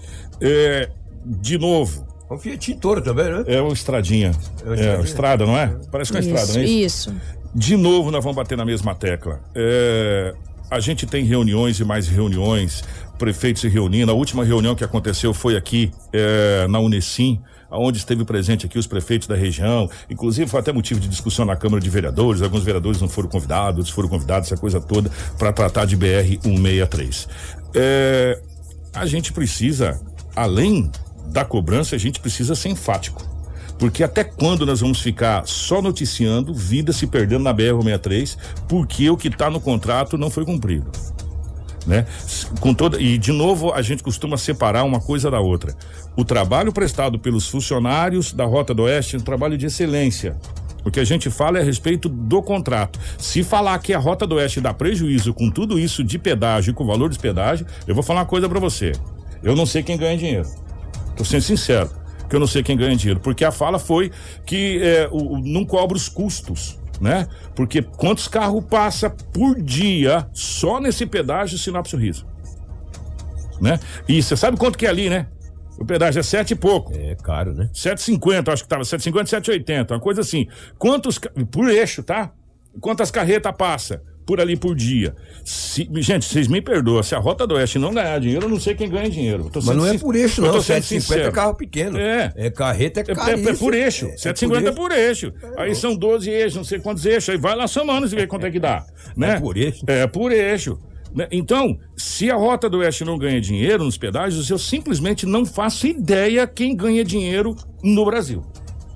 É, de novo. Um Fiat Toro também, né? É o Estradinha. É o É, Estradinha. Estrada, não é? Parece que é Isso, Estrada, não é isso. De novo, nós vamos bater na mesma tecla. É, a gente tem reuniões e mais reuniões, prefeitos se reunindo. A última reunião que aconteceu foi aqui é, na Unesim, onde esteve presente aqui os prefeitos da região. Inclusive, foi até motivo de discussão na Câmara de Vereadores. Alguns vereadores não foram convidados, outros foram convidados, essa coisa toda, para tratar de BR-163. É, a gente precisa, além da cobrança, a gente precisa ser enfático. Porque até quando nós vamos ficar só noticiando vida se perdendo na BR-63 porque o que está no contrato não foi cumprido? Né? Com toda e de novo a gente costuma separar uma coisa da outra. O trabalho prestado pelos funcionários da Rota do Oeste é um trabalho de excelência. O que a gente fala é a respeito do contrato. Se falar que a Rota do Oeste dá prejuízo com tudo isso de pedágio e com o valor dos pedágio, eu vou falar uma coisa para você. Eu não sei quem ganha dinheiro. Tô sendo sincero, que eu não sei quem ganha dinheiro, porque a fala foi que é, o, não cobra os custos, né? Porque quantos carros passa por dia só nesse pedágio Sinop Sorriso? Né? E você sabe quanto que é ali, né? O pedágio é sete e pouco. É caro, né? 7,50, acho que tava 7,50, 7,80, uma coisa assim. Quantos por eixo, tá? Quantas carretas passa? Por ali por dia. Se- gente, vocês me perdoam, se a Rota do Oeste não ganhar dinheiro, eu não sei quem ganha dinheiro. Mas não é por eixo, não. tô sendo 750 sincero. é carro pequeno. É. É carreta, é É, caríssimo. é, é por eixo. É 750 é por por eixo. Aí são 12 eixos, não sei quantos eixos. Aí vai lá somando e vê quanto é que dá. Né? É por eixo? É por eixo. né? Então, se a Rota do Oeste não ganha dinheiro nos pedágios, eu simplesmente não faço ideia quem ganha dinheiro no Brasil.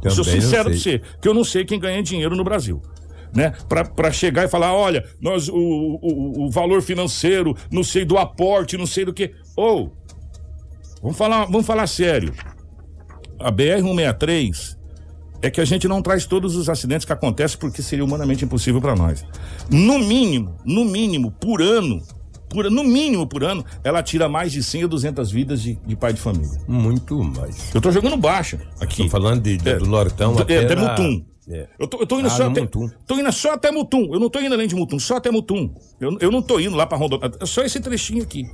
Eu Sou Também não sincero pra você, que eu não sei quem ganha dinheiro no Brasil. Né? Pra, pra chegar e falar, olha, nós, o, o, o valor financeiro, não sei do aporte, não sei do que. Ou, vamos falar, vamos falar sério. A BR-163 é que a gente não traz todos os acidentes que acontecem porque seria humanamente impossível para nós. No mínimo, no mínimo, por ano, por, no mínimo por ano, ela tira mais de 100 ou 200 vidas de, de pai de família. Muito mais. Eu tô jogando baixa aqui. Tô falando de, de- É, do Nortão do- até é, até na- Mutum. É. Eu tô, eu tô indo Ah, só até. Mutum. Tô indo só até Mutum. Eu não tô indo além de Mutum, só até Mutum. Eu, eu não tô indo lá pra Rondônia. É só esse trechinho aqui.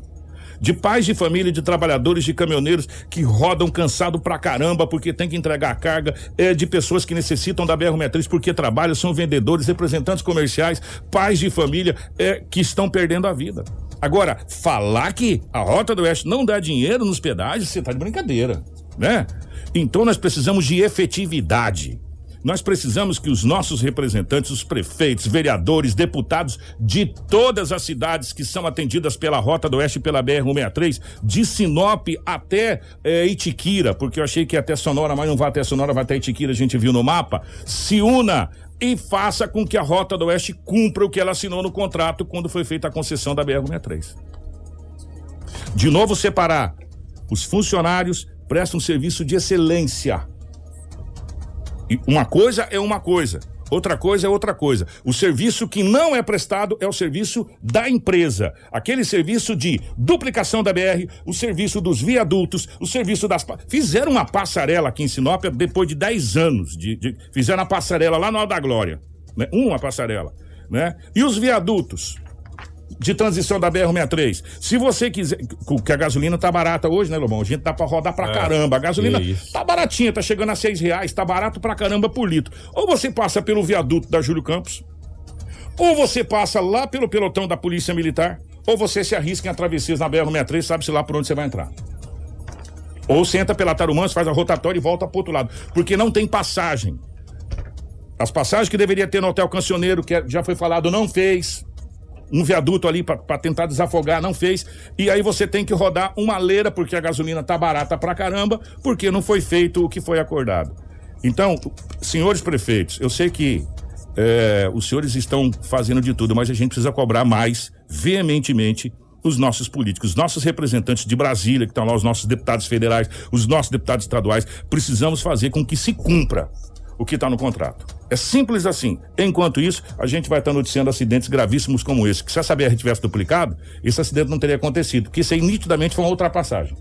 De pais de família, de trabalhadores, de caminhoneiros que rodam cansado pra caramba porque tem que entregar a carga, é, de pessoas que necessitam da BR-63 porque trabalham, são vendedores, representantes comerciais, pais de família é, que estão perdendo a vida. Agora, falar que a Rota do Oeste não dá dinheiro nos pedágios, você tá de brincadeira, né? Então nós precisamos de efetividade. Nós precisamos que os nossos representantes, os prefeitos, vereadores, deputados de todas as cidades que são atendidas pela Rota do Oeste e pela BR-163, de Sinop até eh, Itiquira, porque eu achei que até Sonora, mas não vai até Sonora, vai até Itiquira, a gente viu no mapa, se una e faça com que a Rota do Oeste cumpra o que ela assinou no contrato quando foi feita a concessão da BR-163. De novo, separar. Os funcionários prestam serviço de excelência. Uma coisa é uma coisa, outra coisa é outra coisa. O serviço que não é prestado é o serviço da empresa. Aquele serviço de duplicação da BR, o serviço dos viadutos, o serviço das. Fizeram uma passarela aqui em Sinop depois de 10 anos. De, de- Fizeram a passarela lá no Alto da Glória. Né? Uma passarela. Né? E os viadutos? De transição da BR-63. Se você quiser. Que a gasolina tá barata hoje, né, Lobão? A gente dá pra rodar pra É, caramba. A gasolina isso. tá baratinha, tá chegando a seis reais, tá barato pra caramba por litro. Ou você passa pelo viaduto da Júlio Campos, ou você passa lá pelo pelotão da Polícia Militar, ou você se arrisca em travessias na BR-63, sabe-se lá por onde você vai entrar. Ou você entra pela Tarumãs, faz a rotatória e volta pro outro lado. Porque não tem passagem. As passagens que deveria ter no Hotel Cancioneiro, que já foi falado, não fez. Um viaduto ali para tentar desafogar, não fez. E aí você tem que rodar uma leira, porque a gasolina tá barata pra caramba, porque não foi feito o que foi acordado. Então, senhores prefeitos, eu sei que é, os senhores estão fazendo de tudo, mas a gente precisa cobrar mais veementemente os nossos políticos, os nossos representantes de Brasília, que estão lá, os nossos deputados federais, os nossos deputados estaduais, precisamos fazer com que se cumpra o que está no contrato. É simples assim. Enquanto isso, a gente vai estar noticiando acidentes gravíssimos como esse. Que se essa BR tivesse duplicado, esse acidente não teria acontecido. Porque isso aí nitidamente foi uma ultrapassagem.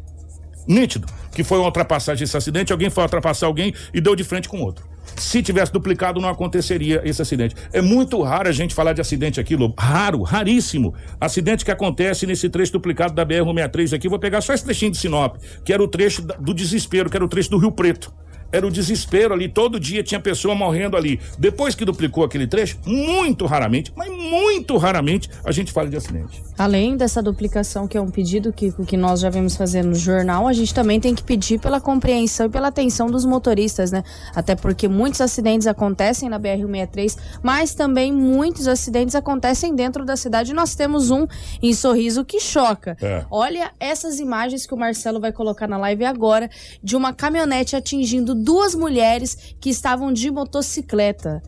Nítido que foi uma ultrapassagem esse acidente, alguém foi ultrapassar alguém e deu de frente com outro. Se tivesse duplicado, não aconteceria esse acidente. É muito raro a gente falar de acidente aqui, Lobo. Raro, raríssimo. Acidente que acontece nesse trecho duplicado da BR-163 aqui. Vou pegar só esse trechinho de Sinop, que era o trecho do desespero, que era o trecho do Rio Preto. Era o desespero ali, todo dia tinha pessoa morrendo ali. Depois que duplicou aquele trecho, muito raramente, mas muito raramente, a gente fala de acidente. Além dessa duplicação, que é um pedido que, que nós já vemos fazer no jornal, a gente também tem que pedir pela compreensão e pela atenção dos motoristas, né? Até porque muitos acidentes acontecem na BR-163, mas também muitos acidentes acontecem dentro da cidade. Nós temos um em Sorriso que choca. É. Olha essas imagens que o Marcelo vai colocar na live agora de uma caminhonete atingindo duas mulheres que estavam de motocicleta.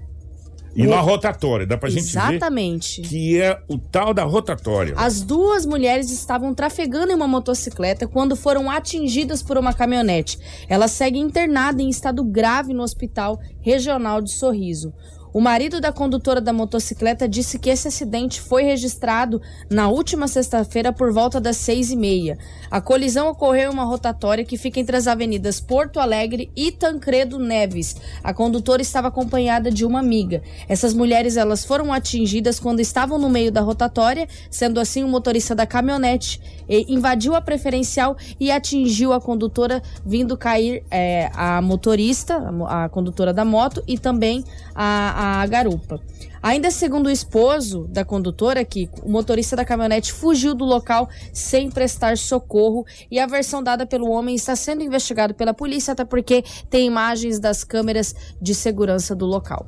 E na rotatória, dá pra gente Exatamente. ver que é o tal da rotatória. As duas mulheres estavam trafegando em uma motocicleta quando foram atingidas por uma caminhonete. Ela segue internada em estado grave no Hospital Regional de Sorriso. O marido da condutora da motocicleta disse que esse acidente foi registrado na última sexta-feira por volta das seis e meia. A colisão ocorreu em uma rotatória que fica entre as avenidas Porto Alegre e Tancredo Neves. A condutora estava acompanhada de uma amiga. Essas mulheres elas foram atingidas quando estavam no meio da rotatória, sendo assim o motorista da caminhonete eh, invadiu a preferencial e atingiu a condutora, vindo cair eh, a motorista, a a, condutora da moto e também a, a garupa. Ainda segundo o esposo da condutora, que o motorista da caminhonete fugiu do local sem prestar socorro e a versão dada pelo homem está sendo investigado pela polícia, até porque tem imagens das câmeras de segurança do local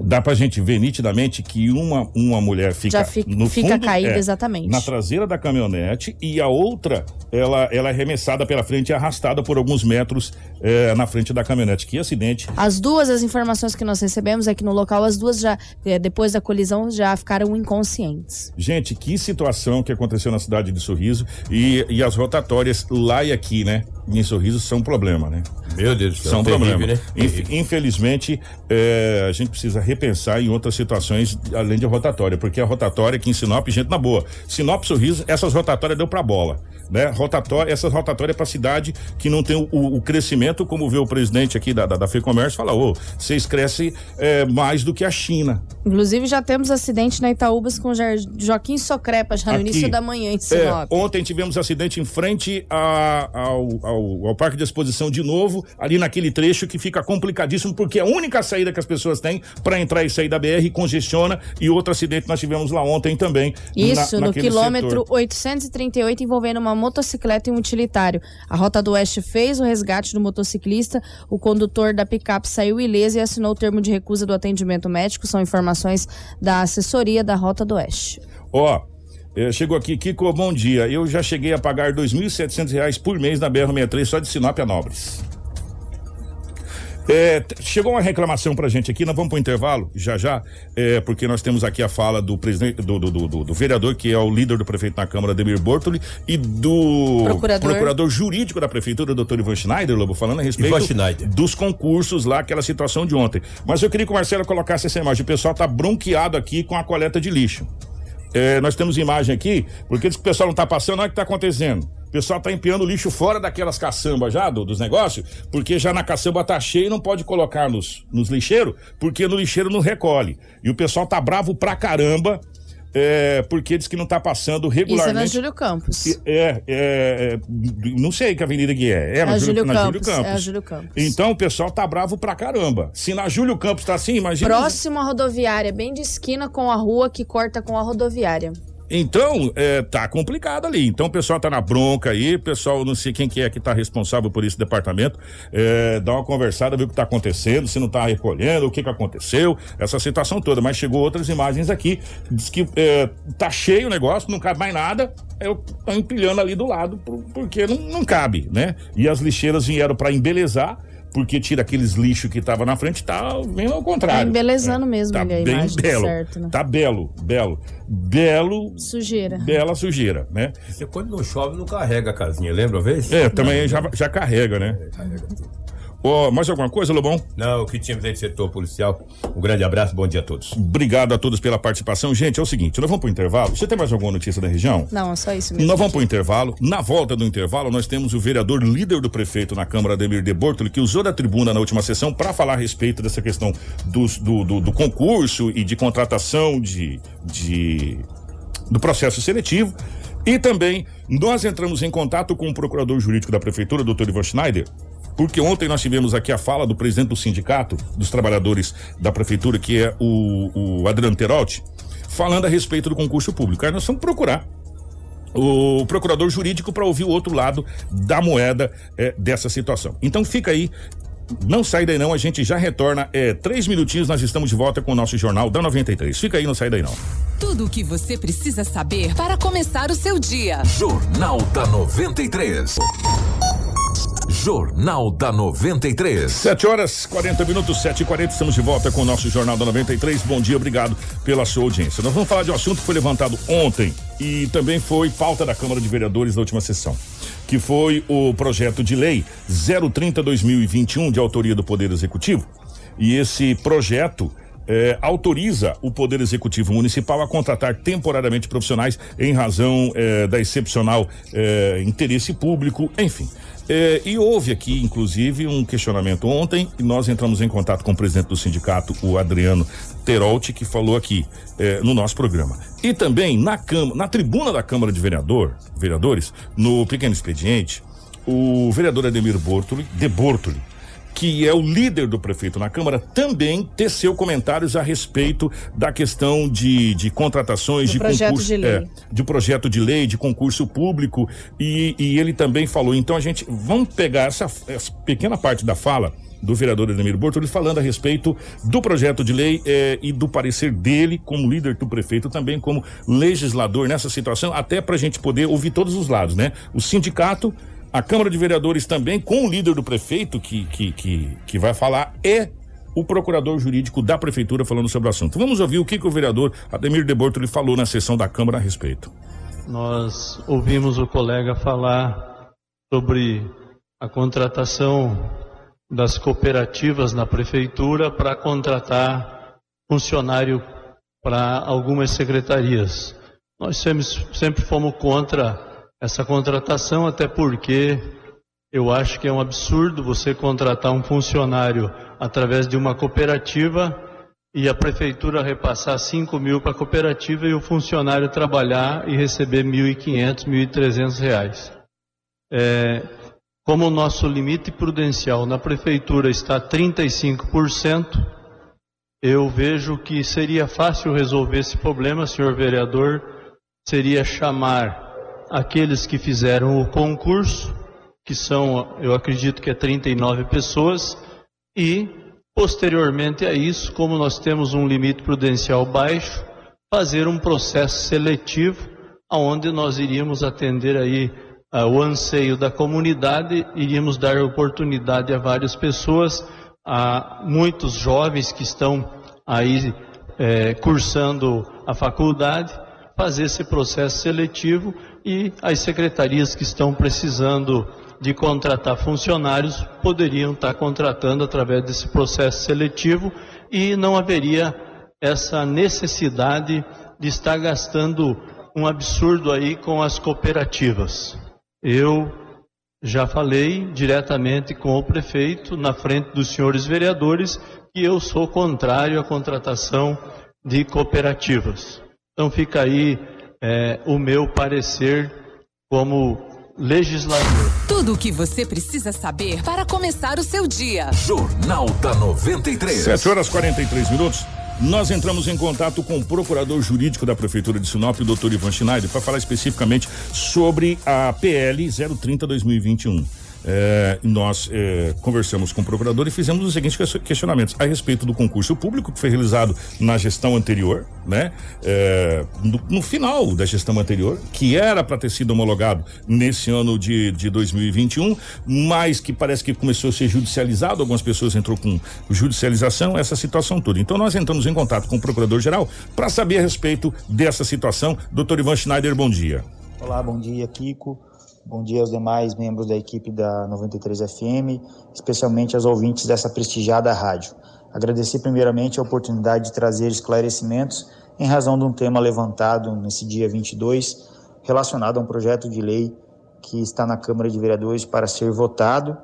dá pra gente ver nitidamente que uma, uma mulher fica, fica, no fica fundo, caída, é, exatamente. na traseira da caminhonete e a outra, ela, ela é arremessada pela frente e arrastada por alguns metros é, na frente da caminhonete. Que acidente. As duas, as informações que nós recebemos é que no local as duas já, é, depois da colisão, já ficaram inconscientes. Gente, que situação que aconteceu na cidade de Sorriso e, e as rotatórias lá e aqui, né? Em Sorriso são problema, né? Meu Deus do céu. São terrível, problema. né? Inf- Infelizmente, é, a gente precisa repensar em outras situações além de rotatória, porque a rotatória aqui em Sinop, gente, na boa. Sinop Sorriso, essas rotatórias deu pra bola. Né? Rotatória, essas rotatórias para cidade que não tem o, o crescimento, como vê o presidente aqui da, da, da FEComércio, fala, ô, vocês crescem é, mais do que a China. Inclusive, já temos acidente na Itaúbas com Joaquim Socrepa, já no Aqui. início da manhã em É, Sinop. ontem tivemos acidente em frente a- ao, ao, ao Parque de Exposição de novo, ali naquele trecho que fica complicadíssimo, porque é a única saída que as pessoas têm para entrar e sair da BR congestiona. E outro acidente nós tivemos lá ontem também. Isso, na- no quilômetro setor. 838, envolvendo uma motocicleta e um utilitário. A Rota do Oeste fez o resgate do motociclista, o condutor da picape saiu ileso e assinou o termo de recusa do atendimento médico. São informações da assessoria da Rota do Oeste. Ó, eh, chegou aqui, Kiko, bom dia. Eu já cheguei a pagar 2.700 reais por mês na BR-63 só de Sinop a Nobres. É, chegou uma reclamação pra gente aqui, nós vamos pro intervalo, já já, é, porque nós temos aqui a fala do presidente, do, do, do- do- do vereador, que é o líder do prefeito na Câmara, Demir Bortoli, e do Procurador. jurídico da prefeitura, doutor Ivan Schneider, Lobo, falando a respeito dos concursos lá, aquela situação de ontem. Mas eu queria que o Marcelo colocasse essa imagem. O pessoal tá bronqueado aqui com a coleta de lixo. É, nós temos imagem aqui, porque diz que o pessoal não tá passando, olha o que tá acontecendo. O pessoal tá empiando lixo fora daquelas caçambas já, do- dos negócios, porque já na caçamba tá cheio e não pode colocar nos, nos lixeiros, porque no lixeiro não recolhe. E o pessoal tá bravo pra caramba, é, porque diz que não tá passando Isso é na regularmente. Júlio Campos. É, é, é, não sei que avenida que é. É, É na Júlio, Júlio na Campos, Júlio Campos. é a Júlio Campos. Então o pessoal tá bravo pra caramba. Se na Júlio Campos tá assim, imagina. Próximo à rodoviária, bem de esquina com a rua que corta com a rodoviária. Então, é, tá complicado ali. Então o pessoal tá na bronca aí, pessoal, não sei quem que é que tá responsável por esse departamento, é, dá uma conversada, ver o que tá acontecendo, se não tá recolhendo, o que que aconteceu, essa situação toda. Mas chegou outras imagens aqui, diz que é, tá cheio o negócio, não cabe mais nada, eu tô empilhando ali do lado, por- porque não, não cabe, né? E as lixeiras vieram para embelezar, porque tira aqueles lixos que tava na frente, tá vendo ao contrário. Tá embelezando mesmo tá ali a bem imagem, belo. certo, né? Tá belo, belo. Belo Sujeira. bela sujeira, né? Você quando não chove não carrega a casinha, lembra uma vez? É, também já, já carrega, né? Carrega tudo. Ó, mais alguma coisa, Lobão? Não, o que tínhamos aí do setor policial. Um grande abraço, bom dia a todos. Obrigado a todos pela participação. Gente, é o seguinte, nós vamos pro intervalo. Você tem mais alguma notícia da região? Não, é só isso mesmo. Nós vamos pro intervalo. Na volta do intervalo, nós temos o vereador líder do prefeito na Câmara, Ademir de Bortoli, que usou da tribuna na última sessão para falar a respeito dessa questão dos- do, do, do concurso e de contratação de, de do processo seletivo. E também nós entramos em contato com o procurador jurídico da prefeitura, doutor Ivan Schneider, porque ontem nós tivemos aqui a fala do presidente do sindicato dos trabalhadores da prefeitura, que é o, o Adriano Terotti, falando a respeito do concurso público. Aí nós vamos procurar o procurador jurídico para ouvir o outro lado da moeda eh, dessa situação. Então fica aí. Não sai daí não, a gente já retorna. É, três minutinhos, nós estamos de volta com o nosso Jornal da 93. Fica aí, não sai daí não. Tudo o que você precisa saber para começar o seu dia. Jornal da 93. Jornal da 93. 7 horas 40 minutos, 7 e 40 estamos de volta com o nosso Jornal da 93. Bom dia, obrigado pela sua audiência. Nós vamos falar de um assunto que foi levantado ontem e também foi pauta da Câmara de Vereadores da última sessão, que foi o projeto de lei 030-2021, de autoria do Poder Executivo. E esse projeto eh, autoriza o Poder Executivo Municipal a contratar temporariamente profissionais em razão eh, da excepcional eh, interesse público, enfim. Eh, e houve aqui, inclusive, um questionamento ontem, e nós entramos em contato com o presidente do sindicato, o Adriano Terolti, que falou aqui eh, no nosso programa. E também na, Câmara, na tribuna da Câmara de Vereador, Vereadores, no pequeno expediente, o vereador Ademir Bortoli, de Bortoli, que é o líder do prefeito na Câmara, também teceu comentários a respeito da questão de, de contratações, Do de projeto concurso. de lei. é, de projeto de lei, de concurso público, e, e ele também falou. Então a gente vamos pegar essa, essa pequena parte da fala do vereador Edemir Bortoli falando a respeito do projeto de lei eh, e do parecer dele como líder do prefeito, também como legislador nessa situação, até para a gente poder ouvir todos os lados, né? O sindicato, a Câmara de Vereadores também, com o líder do prefeito que, que, que, que vai falar, é o procurador jurídico da prefeitura falando sobre o assunto. Vamos ouvir o que, que o vereador Ademir de Bortoli falou na sessão da Câmara a respeito. Nós ouvimos o colega falar sobre a contratação das cooperativas na prefeitura para contratar funcionário para algumas secretarias. Nós sempre, sempre fomos contra essa contratação, até porque eu acho que é um absurdo você contratar um funcionário através de uma cooperativa e a prefeitura repassar 5 mil para a cooperativa e o funcionário trabalhar e receber 1.500, 1.300 reais. É, como o nosso limite prudencial na prefeitura está 35%, eu vejo que seria fácil resolver esse problema, senhor vereador, seria chamar aqueles que fizeram o concurso, que são, eu acredito que é 39 pessoas, e posteriormente a isso, como nós temos um limite prudencial baixo, fazer um processo seletivo, aonde nós iríamos atender aí ah, o anseio da comunidade, iríamos dar oportunidade a várias pessoas, a muitos jovens que estão aí eh, cursando a faculdade, fazer esse processo seletivo e as secretarias que estão precisando de contratar funcionários poderiam estar contratando através desse processo seletivo e não haveria essa necessidade de estar gastando um absurdo aí com as cooperativas. Eu já falei diretamente com o prefeito, na frente dos senhores vereadores, que eu sou contrário à contratação de cooperativas. Então fica aí é, o meu parecer como legislador. Tudo o que você precisa saber para começar o seu dia. Jornal da 93. 7 horas 43 minutos. Nós entramos em contato com o procurador jurídico da Prefeitura de Sinop, o doutor Ivan Schneider, para falar especificamente sobre a PL 030-2021. É, nós é, conversamos com o procurador e fizemos os seguintes questionamentos a respeito do concurso público que foi realizado na gestão anterior, né? É, no, no, final da gestão anterior, que era para ter sido homologado nesse ano de, de 2021, mas que parece que começou a ser judicializado, algumas pessoas entrou com judicialização, essa situação toda. Então nós entramos em contato com o procurador-geral para saber a respeito dessa situação. Doutor Ivan Schneider, bom dia. Olá, bom dia, Kiko. Bom dia aos demais membros da equipe da 93 FM, especialmente aos ouvintes dessa prestigiada rádio. Agradecer primeiramente a oportunidade de trazer esclarecimentos em razão de um tema levantado nesse dia 22, relacionado a um projeto de lei que está na Câmara de Vereadores para ser votado,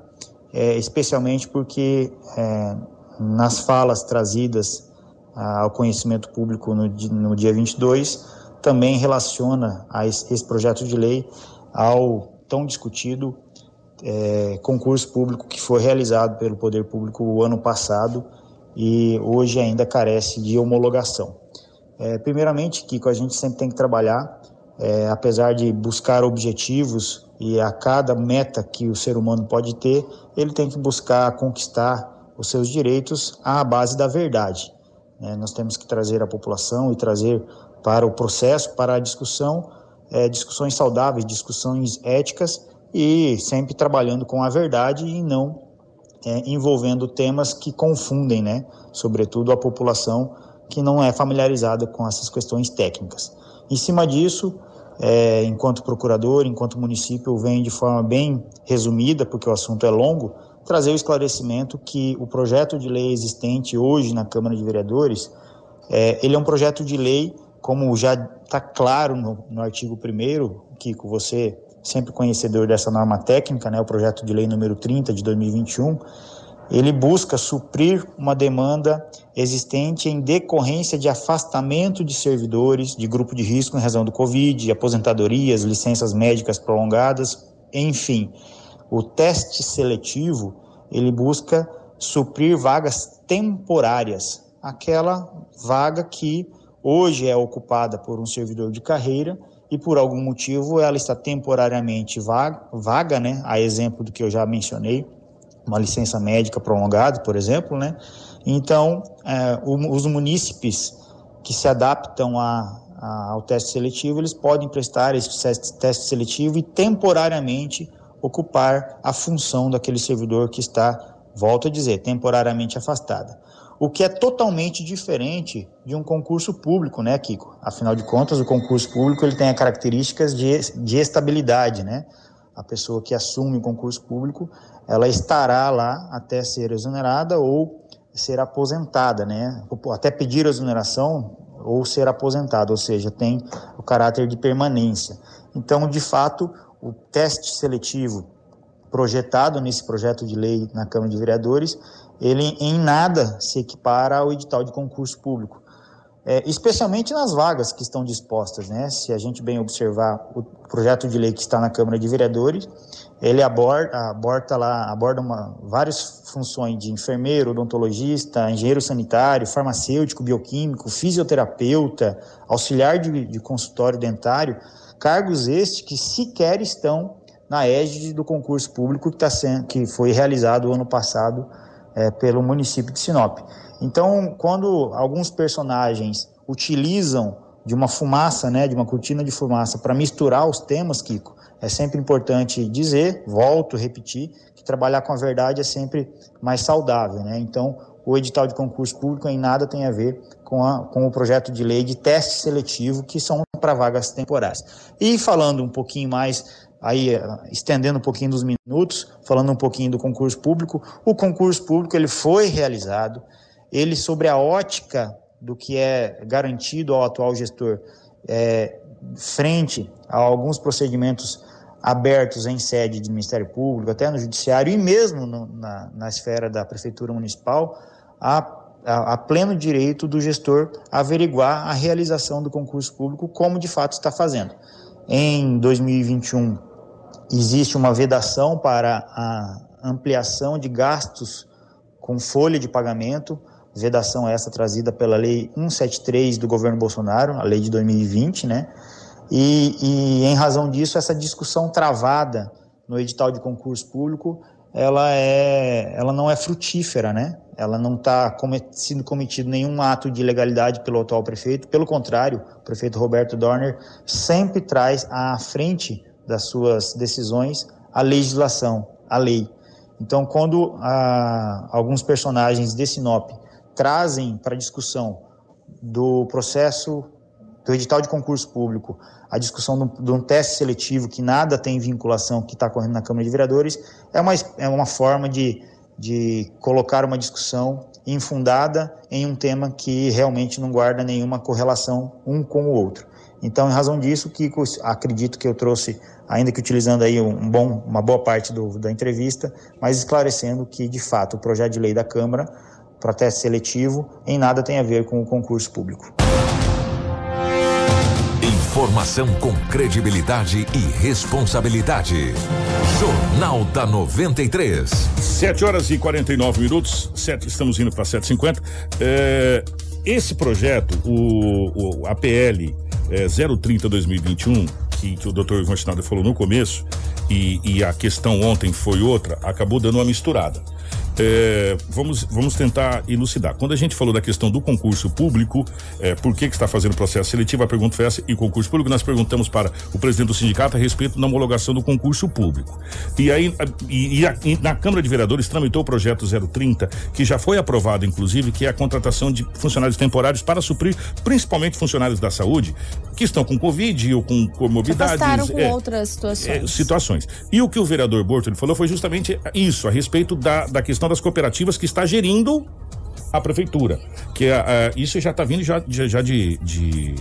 é, especialmente porque é, nas falas trazidas ah, ao conhecimento público no, no dia 22, também relaciona a esse, esse projeto de lei ao tão discutido é, concurso público que foi realizado pelo Poder Público o ano passado e hoje ainda carece de homologação. É, primeiramente, Kiko, a gente sempre tem que trabalhar, é, apesar de buscar objetivos e a cada meta que o ser humano pode ter, ele tem que buscar conquistar os seus direitos à base da verdade. Né? Nós temos que trazer a população e trazer para o processo, para a discussão, é, discussões saudáveis, discussões éticas e sempre trabalhando com a verdade e não é, envolvendo temas que confundem, né? Sobretudo a população que não é familiarizada com essas questões técnicas. Em cima disso, é, enquanto procurador, enquanto município, venho de forma bem resumida, porque o assunto é longo, trazer o esclarecimento que o projeto de lei existente hoje na Câmara de Vereadores, é, ele é um projeto de lei como já está claro no, no artigo 1 Kiko, você sempre conhecedor dessa norma técnica, né, o projeto de lei número 30 de 2021, ele busca suprir uma demanda existente em decorrência de afastamento de servidores de grupo de risco em razão do Covid, aposentadorias, licenças médicas prolongadas, enfim. O teste seletivo ele busca suprir vagas temporárias, aquela vaga que hoje é ocupada por um servidor de carreira e por algum motivo ela está temporariamente vaga, vaga né? A exemplo do que eu já mencionei, uma licença médica prolongada, por exemplo, né? Então, é, os munícipes que se adaptam a, a, ao teste seletivo, eles podem prestar esse teste seletivo e temporariamente ocupar a função daquele servidor que está, volto a dizer, temporariamente afastada o que é totalmente diferente de um concurso público, né, Kiko? Afinal de contas, o concurso público ele tem as características de, de estabilidade, né? A pessoa que assume o concurso público, ela estará lá até ser exonerada ou ser aposentada, né? Até pedir exoneração ou ser aposentada, ou seja, tem o caráter de permanência. Então, de fato, o teste seletivo projetado nesse projeto de lei na Câmara de Vereadores, ele em nada se equipara ao edital de concurso público, é, especialmente nas vagas que estão dispostas, né? Se a gente bem observar o projeto de lei que está na Câmara de Vereadores, ele aborda, aborda lá, aborda uma, várias funções de enfermeiro, odontologista, engenheiro sanitário, farmacêutico, bioquímico, fisioterapeuta, auxiliar de, de consultório dentário, cargos estes que sequer estão na égide do concurso público que, tá sendo, que foi realizado o ano passado é, pelo município de Sinop. Então, quando alguns personagens utilizam de uma fumaça, né, de uma cortina de fumaça para misturar os temas, Kiko, é sempre importante dizer, volto repetir, que trabalhar com a verdade é sempre mais saudável, né? Então, o edital de concurso público em nada tem a ver com, a, com o projeto de lei de teste seletivo, que são para vagas temporárias. E falando um pouquinho mais aí eh, estendendo um pouquinho dos minutos, falando um pouquinho do concurso público. O concurso público ele foi realizado, ele sobre a ótica do que é garantido ao atual gestor é, frente a alguns procedimentos abertos em sede de Ministério Público, até no Judiciário e mesmo no, na, na esfera da Prefeitura Municipal, há, há pleno direito do gestor averiguar a realização do concurso público como de fato está fazendo. Em 2021, existe uma vedação para a ampliação de gastos com folha de pagamento, vedação essa trazida pela Lei 173 do governo Bolsonaro, a lei de 2020, né? E, e em razão disso, essa discussão travada no edital de concurso público, ela, é, ela não é frutífera, né? Ela não está sendo cometido nenhum ato de ilegalidade pelo atual prefeito. Pelo contrário, o prefeito Roberto Dorner sempre traz à frente das suas decisões a legislação, a lei. Então, quando ah, alguns personagens de Sinop trazem para discussão do processo do edital de concurso público, a discussão de um teste seletivo que nada tem vinculação que está correndo na Câmara de Vereadores, é uma, é uma forma de, de colocar uma discussão infundada em um tema que realmente não guarda nenhuma correlação um com o outro. Então, em razão disso, Kiko, acredito que eu trouxe, ainda que utilizando aí um bom, uma boa parte do, da entrevista, mas esclarecendo que, de fato, o projeto de lei da Câmara, protesto seletivo, em nada tem a ver com o concurso público. Informação com credibilidade e responsabilidade. Jornal da 93. 7 horas e 49 minutos. 7, estamos indo para 7h50. É, esse projeto, o, o APL é, 030-2021, que, que o doutor Ivan Schneider falou no começo, e, e a questão ontem foi outra, acabou dando uma misturada. É, vamos, vamos tentar elucidar. Quando a gente falou da questão do concurso público, é, por que, que está fazendo processo seletivo, a pergunta foi essa, e concurso público, nós perguntamos para o presidente do sindicato a respeito da homologação do concurso público. E aí, e, e, a, e na Câmara de Vereadores tramitou o projeto 030, que já foi aprovado, inclusive, que é a contratação de funcionários temporários para suprir principalmente funcionários da saúde que estão com Covid ou com comorbidades. com é, outras situações. É, situações. E o que o vereador Borto falou foi justamente isso, a respeito da, da questão das cooperativas que está gerindo a prefeitura. Que é, isso já está vindo já, já, já de, de,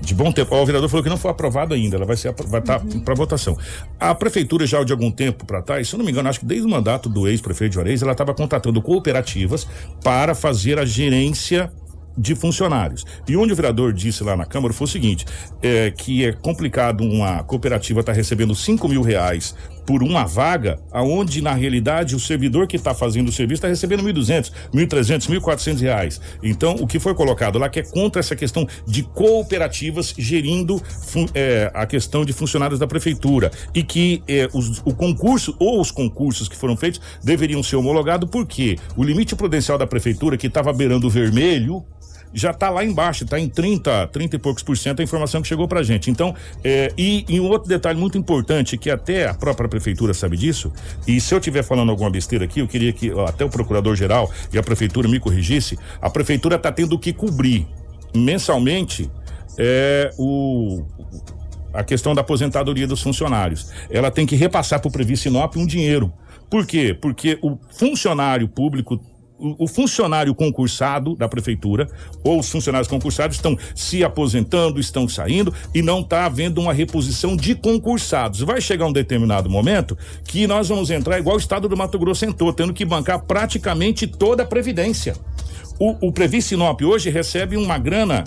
de, bom tempo. O vereador falou que não foi aprovado ainda, ela vai ser vai estar tá uhum. para votação. A prefeitura já de algum tempo para trás, se eu não me engano, acho que desde o mandato do ex-prefeito de Juarez, ela estava contratando cooperativas para fazer a gerência de funcionários. E onde o vereador disse lá na Câmara foi o seguinte: é, que é complicado uma cooperativa estar tá recebendo 5 mil reais por uma vaga, aonde na realidade o servidor que está fazendo o serviço está recebendo 1.200, 1.300, 1.400 reais. Então, o que foi colocado lá que é contra essa questão de cooperativas gerindo é, a questão de funcionários da prefeitura e que é, os, o concurso ou os concursos que foram feitos deveriam ser homologados porque o limite prudencial da prefeitura que estava beirando o vermelho já está lá embaixo, está em 30, 30 e poucos por cento a informação que chegou para gente. Então, é, e, e, um outro detalhe muito importante, que até a própria prefeitura sabe disso, e se eu estiver falando alguma besteira aqui, eu queria que ó, até o procurador-geral e a prefeitura me corrigisse, a prefeitura está tendo que cobrir mensalmente é, o, a questão da aposentadoria dos funcionários. Ela tem que repassar para o Previ Sinop um dinheiro. Por quê? Porque o funcionário público o, funcionário concursado da prefeitura ou os funcionários concursados estão se aposentando, estão saindo e não está havendo uma reposição de concursados. Vai chegar um determinado momento que nós vamos entrar igual o estado do Mato Grosso entrou, tendo que bancar praticamente toda a previdência. O, o Previ Sinop hoje recebe uma grana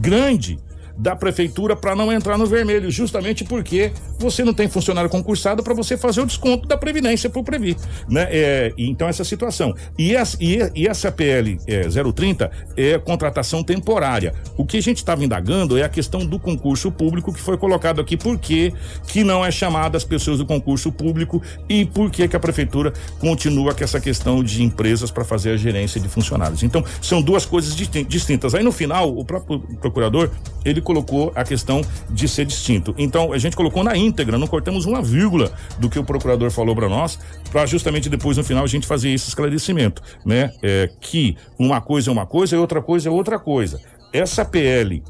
grande da prefeitura para não entrar no vermelho, justamente porque você não tem funcionário concursado para você fazer o desconto da previdência para o Previ, né? É, então essa situação. E essa, e, e essa PL é, 030 é contratação temporária. O que a gente estava indagando é a questão do concurso público que foi colocado aqui, por que que não é chamada as pessoas do concurso público e por que que a prefeitura continua com essa questão de empresas para fazer a gerência de funcionários. Então, são duas coisas distintas. Aí no final, o próprio procurador, ele colocou a questão de ser distinto. Então, a gente colocou na íntegra, não cortamos uma vírgula do que o procurador falou para nós, para justamente depois no final a gente fazer esse esclarecimento, né? É, que uma coisa é uma coisa e outra coisa é outra coisa. Essa PL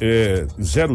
é,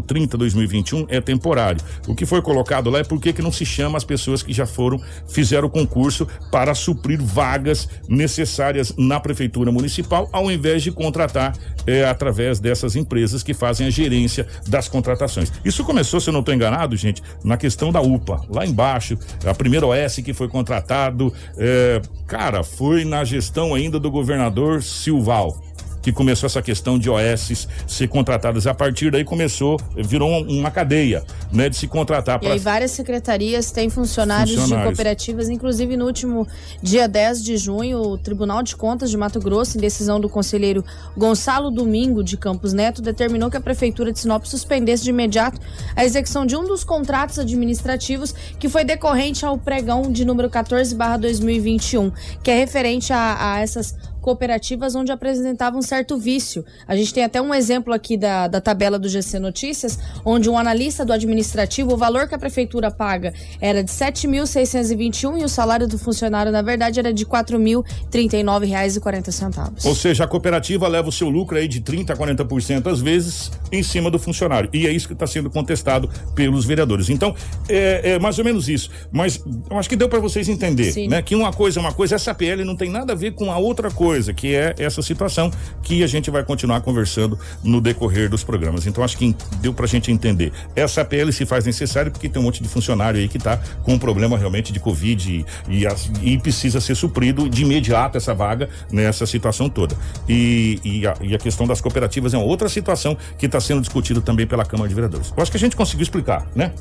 030 2021 é temporário. O que foi colocado lá é porque que não se chama as pessoas que já foram, fizeram o concurso para suprir vagas necessárias na prefeitura municipal, ao invés de contratar é, através dessas empresas que fazem a gerência das contratações. Isso começou, se eu não estou enganado, gente, na questão da UPA, lá embaixo, a primeira OS que foi contratado, é, cara, foi na gestão ainda do governador Silval que começou essa questão de OS ser contratadas. A partir daí começou, virou uma cadeia, né, de se contratar. E pra... aí várias secretarias têm funcionários, funcionários, de cooperativas, inclusive no último dia 10 de junho, o Tribunal de Contas de Mato Grosso, em decisão do conselheiro Gonçalo Domingo de Campos Neto, determinou que a prefeitura de Sinop suspendesse de imediato a execução de um dos contratos administrativos que foi decorrente ao pregão de número 14/2021, que é referente a, a essas cooperativas onde apresentavam um certo vício. A gente tem até um exemplo aqui da, da tabela do GC Notícias, onde um analista do administrativo, o valor que a prefeitura paga era de R$ 7.621 e o salário do funcionário, na verdade, era de R$ 4.039,40. Ou seja, a cooperativa leva o seu lucro aí de 30% a 40% às vezes em cima do funcionário. E é isso que está sendo contestado pelos vereadores. Então, é, é, mais ou menos isso. Mas eu acho que deu para vocês entender, Sim. né? Que uma coisa é uma coisa, essa PL não tem nada a ver com a outra coisa coisa, que é essa situação que a gente vai continuar conversando no decorrer dos programas. Então acho que deu pra gente entender. Essa PL se faz necessário porque tem um monte de funcionário aí que tá com um problema realmente de Covid e, e, e precisa ser suprido de imediato essa vaga nessa situação toda. E, e, a, e a questão das cooperativas é uma outra situação que está sendo discutida também pela Câmara de Vereadores. Eu acho que a gente conseguiu explicar, né?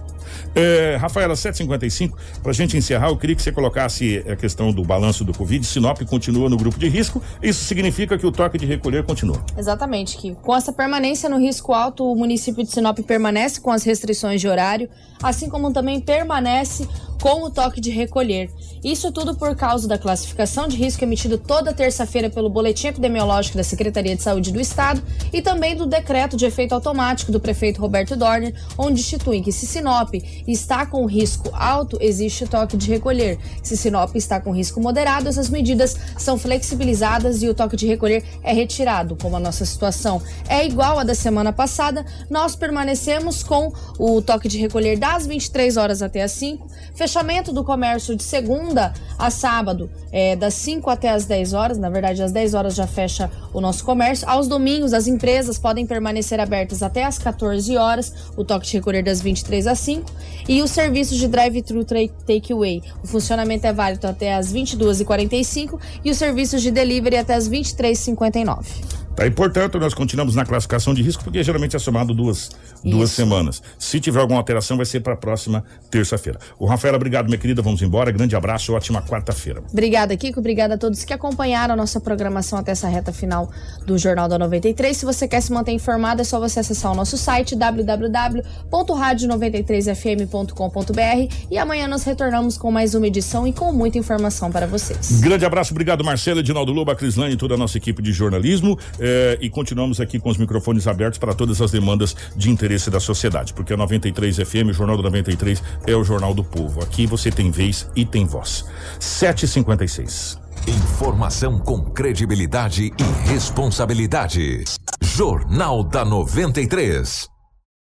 É, Rafaela, 755, para a gente encerrar, eu queria que você colocasse a questão do balanço do Covid. Sinop continua no grupo de risco, isso significa que o toque de recolher continua. Exatamente, que com essa permanência no risco alto, o município de Sinop permanece com as restrições de horário, assim como também permanece com o toque de recolher. Isso tudo por causa da classificação de risco emitido toda terça-feira pelo Boletim Epidemiológico da Secretaria de Saúde do Estado e também do decreto de efeito automático do prefeito Roberto Dorner, onde institui que se Sinop está com risco alto, existe toque de recolher. Se Sinop está com risco moderado, essas medidas são flexibilizadas e o toque de recolher é retirado. Como a nossa situação é igual à da semana passada, nós permanecemos com o toque de recolher das 23 horas até as 5, fechamento do comércio de segunda a sábado, é, das 5 até as 10 horas. Na verdade, às 10 horas já fecha o nosso comércio. Aos domingos, as empresas podem permanecer abertas até as 14 horas, o toque de recolher das 23 às 5. E os serviços de drive-thru takeaway. O funcionamento é válido até as 22h45 e os serviços de delivery até as 23h59. Tá? E, portanto, nós continuamos na classificação de risco, porque geralmente é somado duas, duas semanas. Se tiver alguma alteração, vai ser para a próxima terça-feira. O Rafael, obrigado, minha querida. Vamos embora. Grande abraço, ótima quarta-feira. Obrigada, Kiko. Obrigada a todos que acompanharam a nossa programação até essa reta final do Jornal da 93. Se você quer se manter informado, é só você acessar o nosso site www.radio93fm.com.br e amanhã nós retornamos com mais uma edição e com muita informação para vocês. Grande abraço, obrigado, Marcelo, Edinaldo Lobo, a Crislane e toda a nossa equipe de jornalismo. Eh, e continuamos aqui com os microfones abertos para todas as demandas de interesse da sociedade, porque a 93 FM, o Jornal do 93, é o Jornal do Povo. Aqui você tem vez e tem voz. 756. Informação com credibilidade e responsabilidade. Jornal da 93.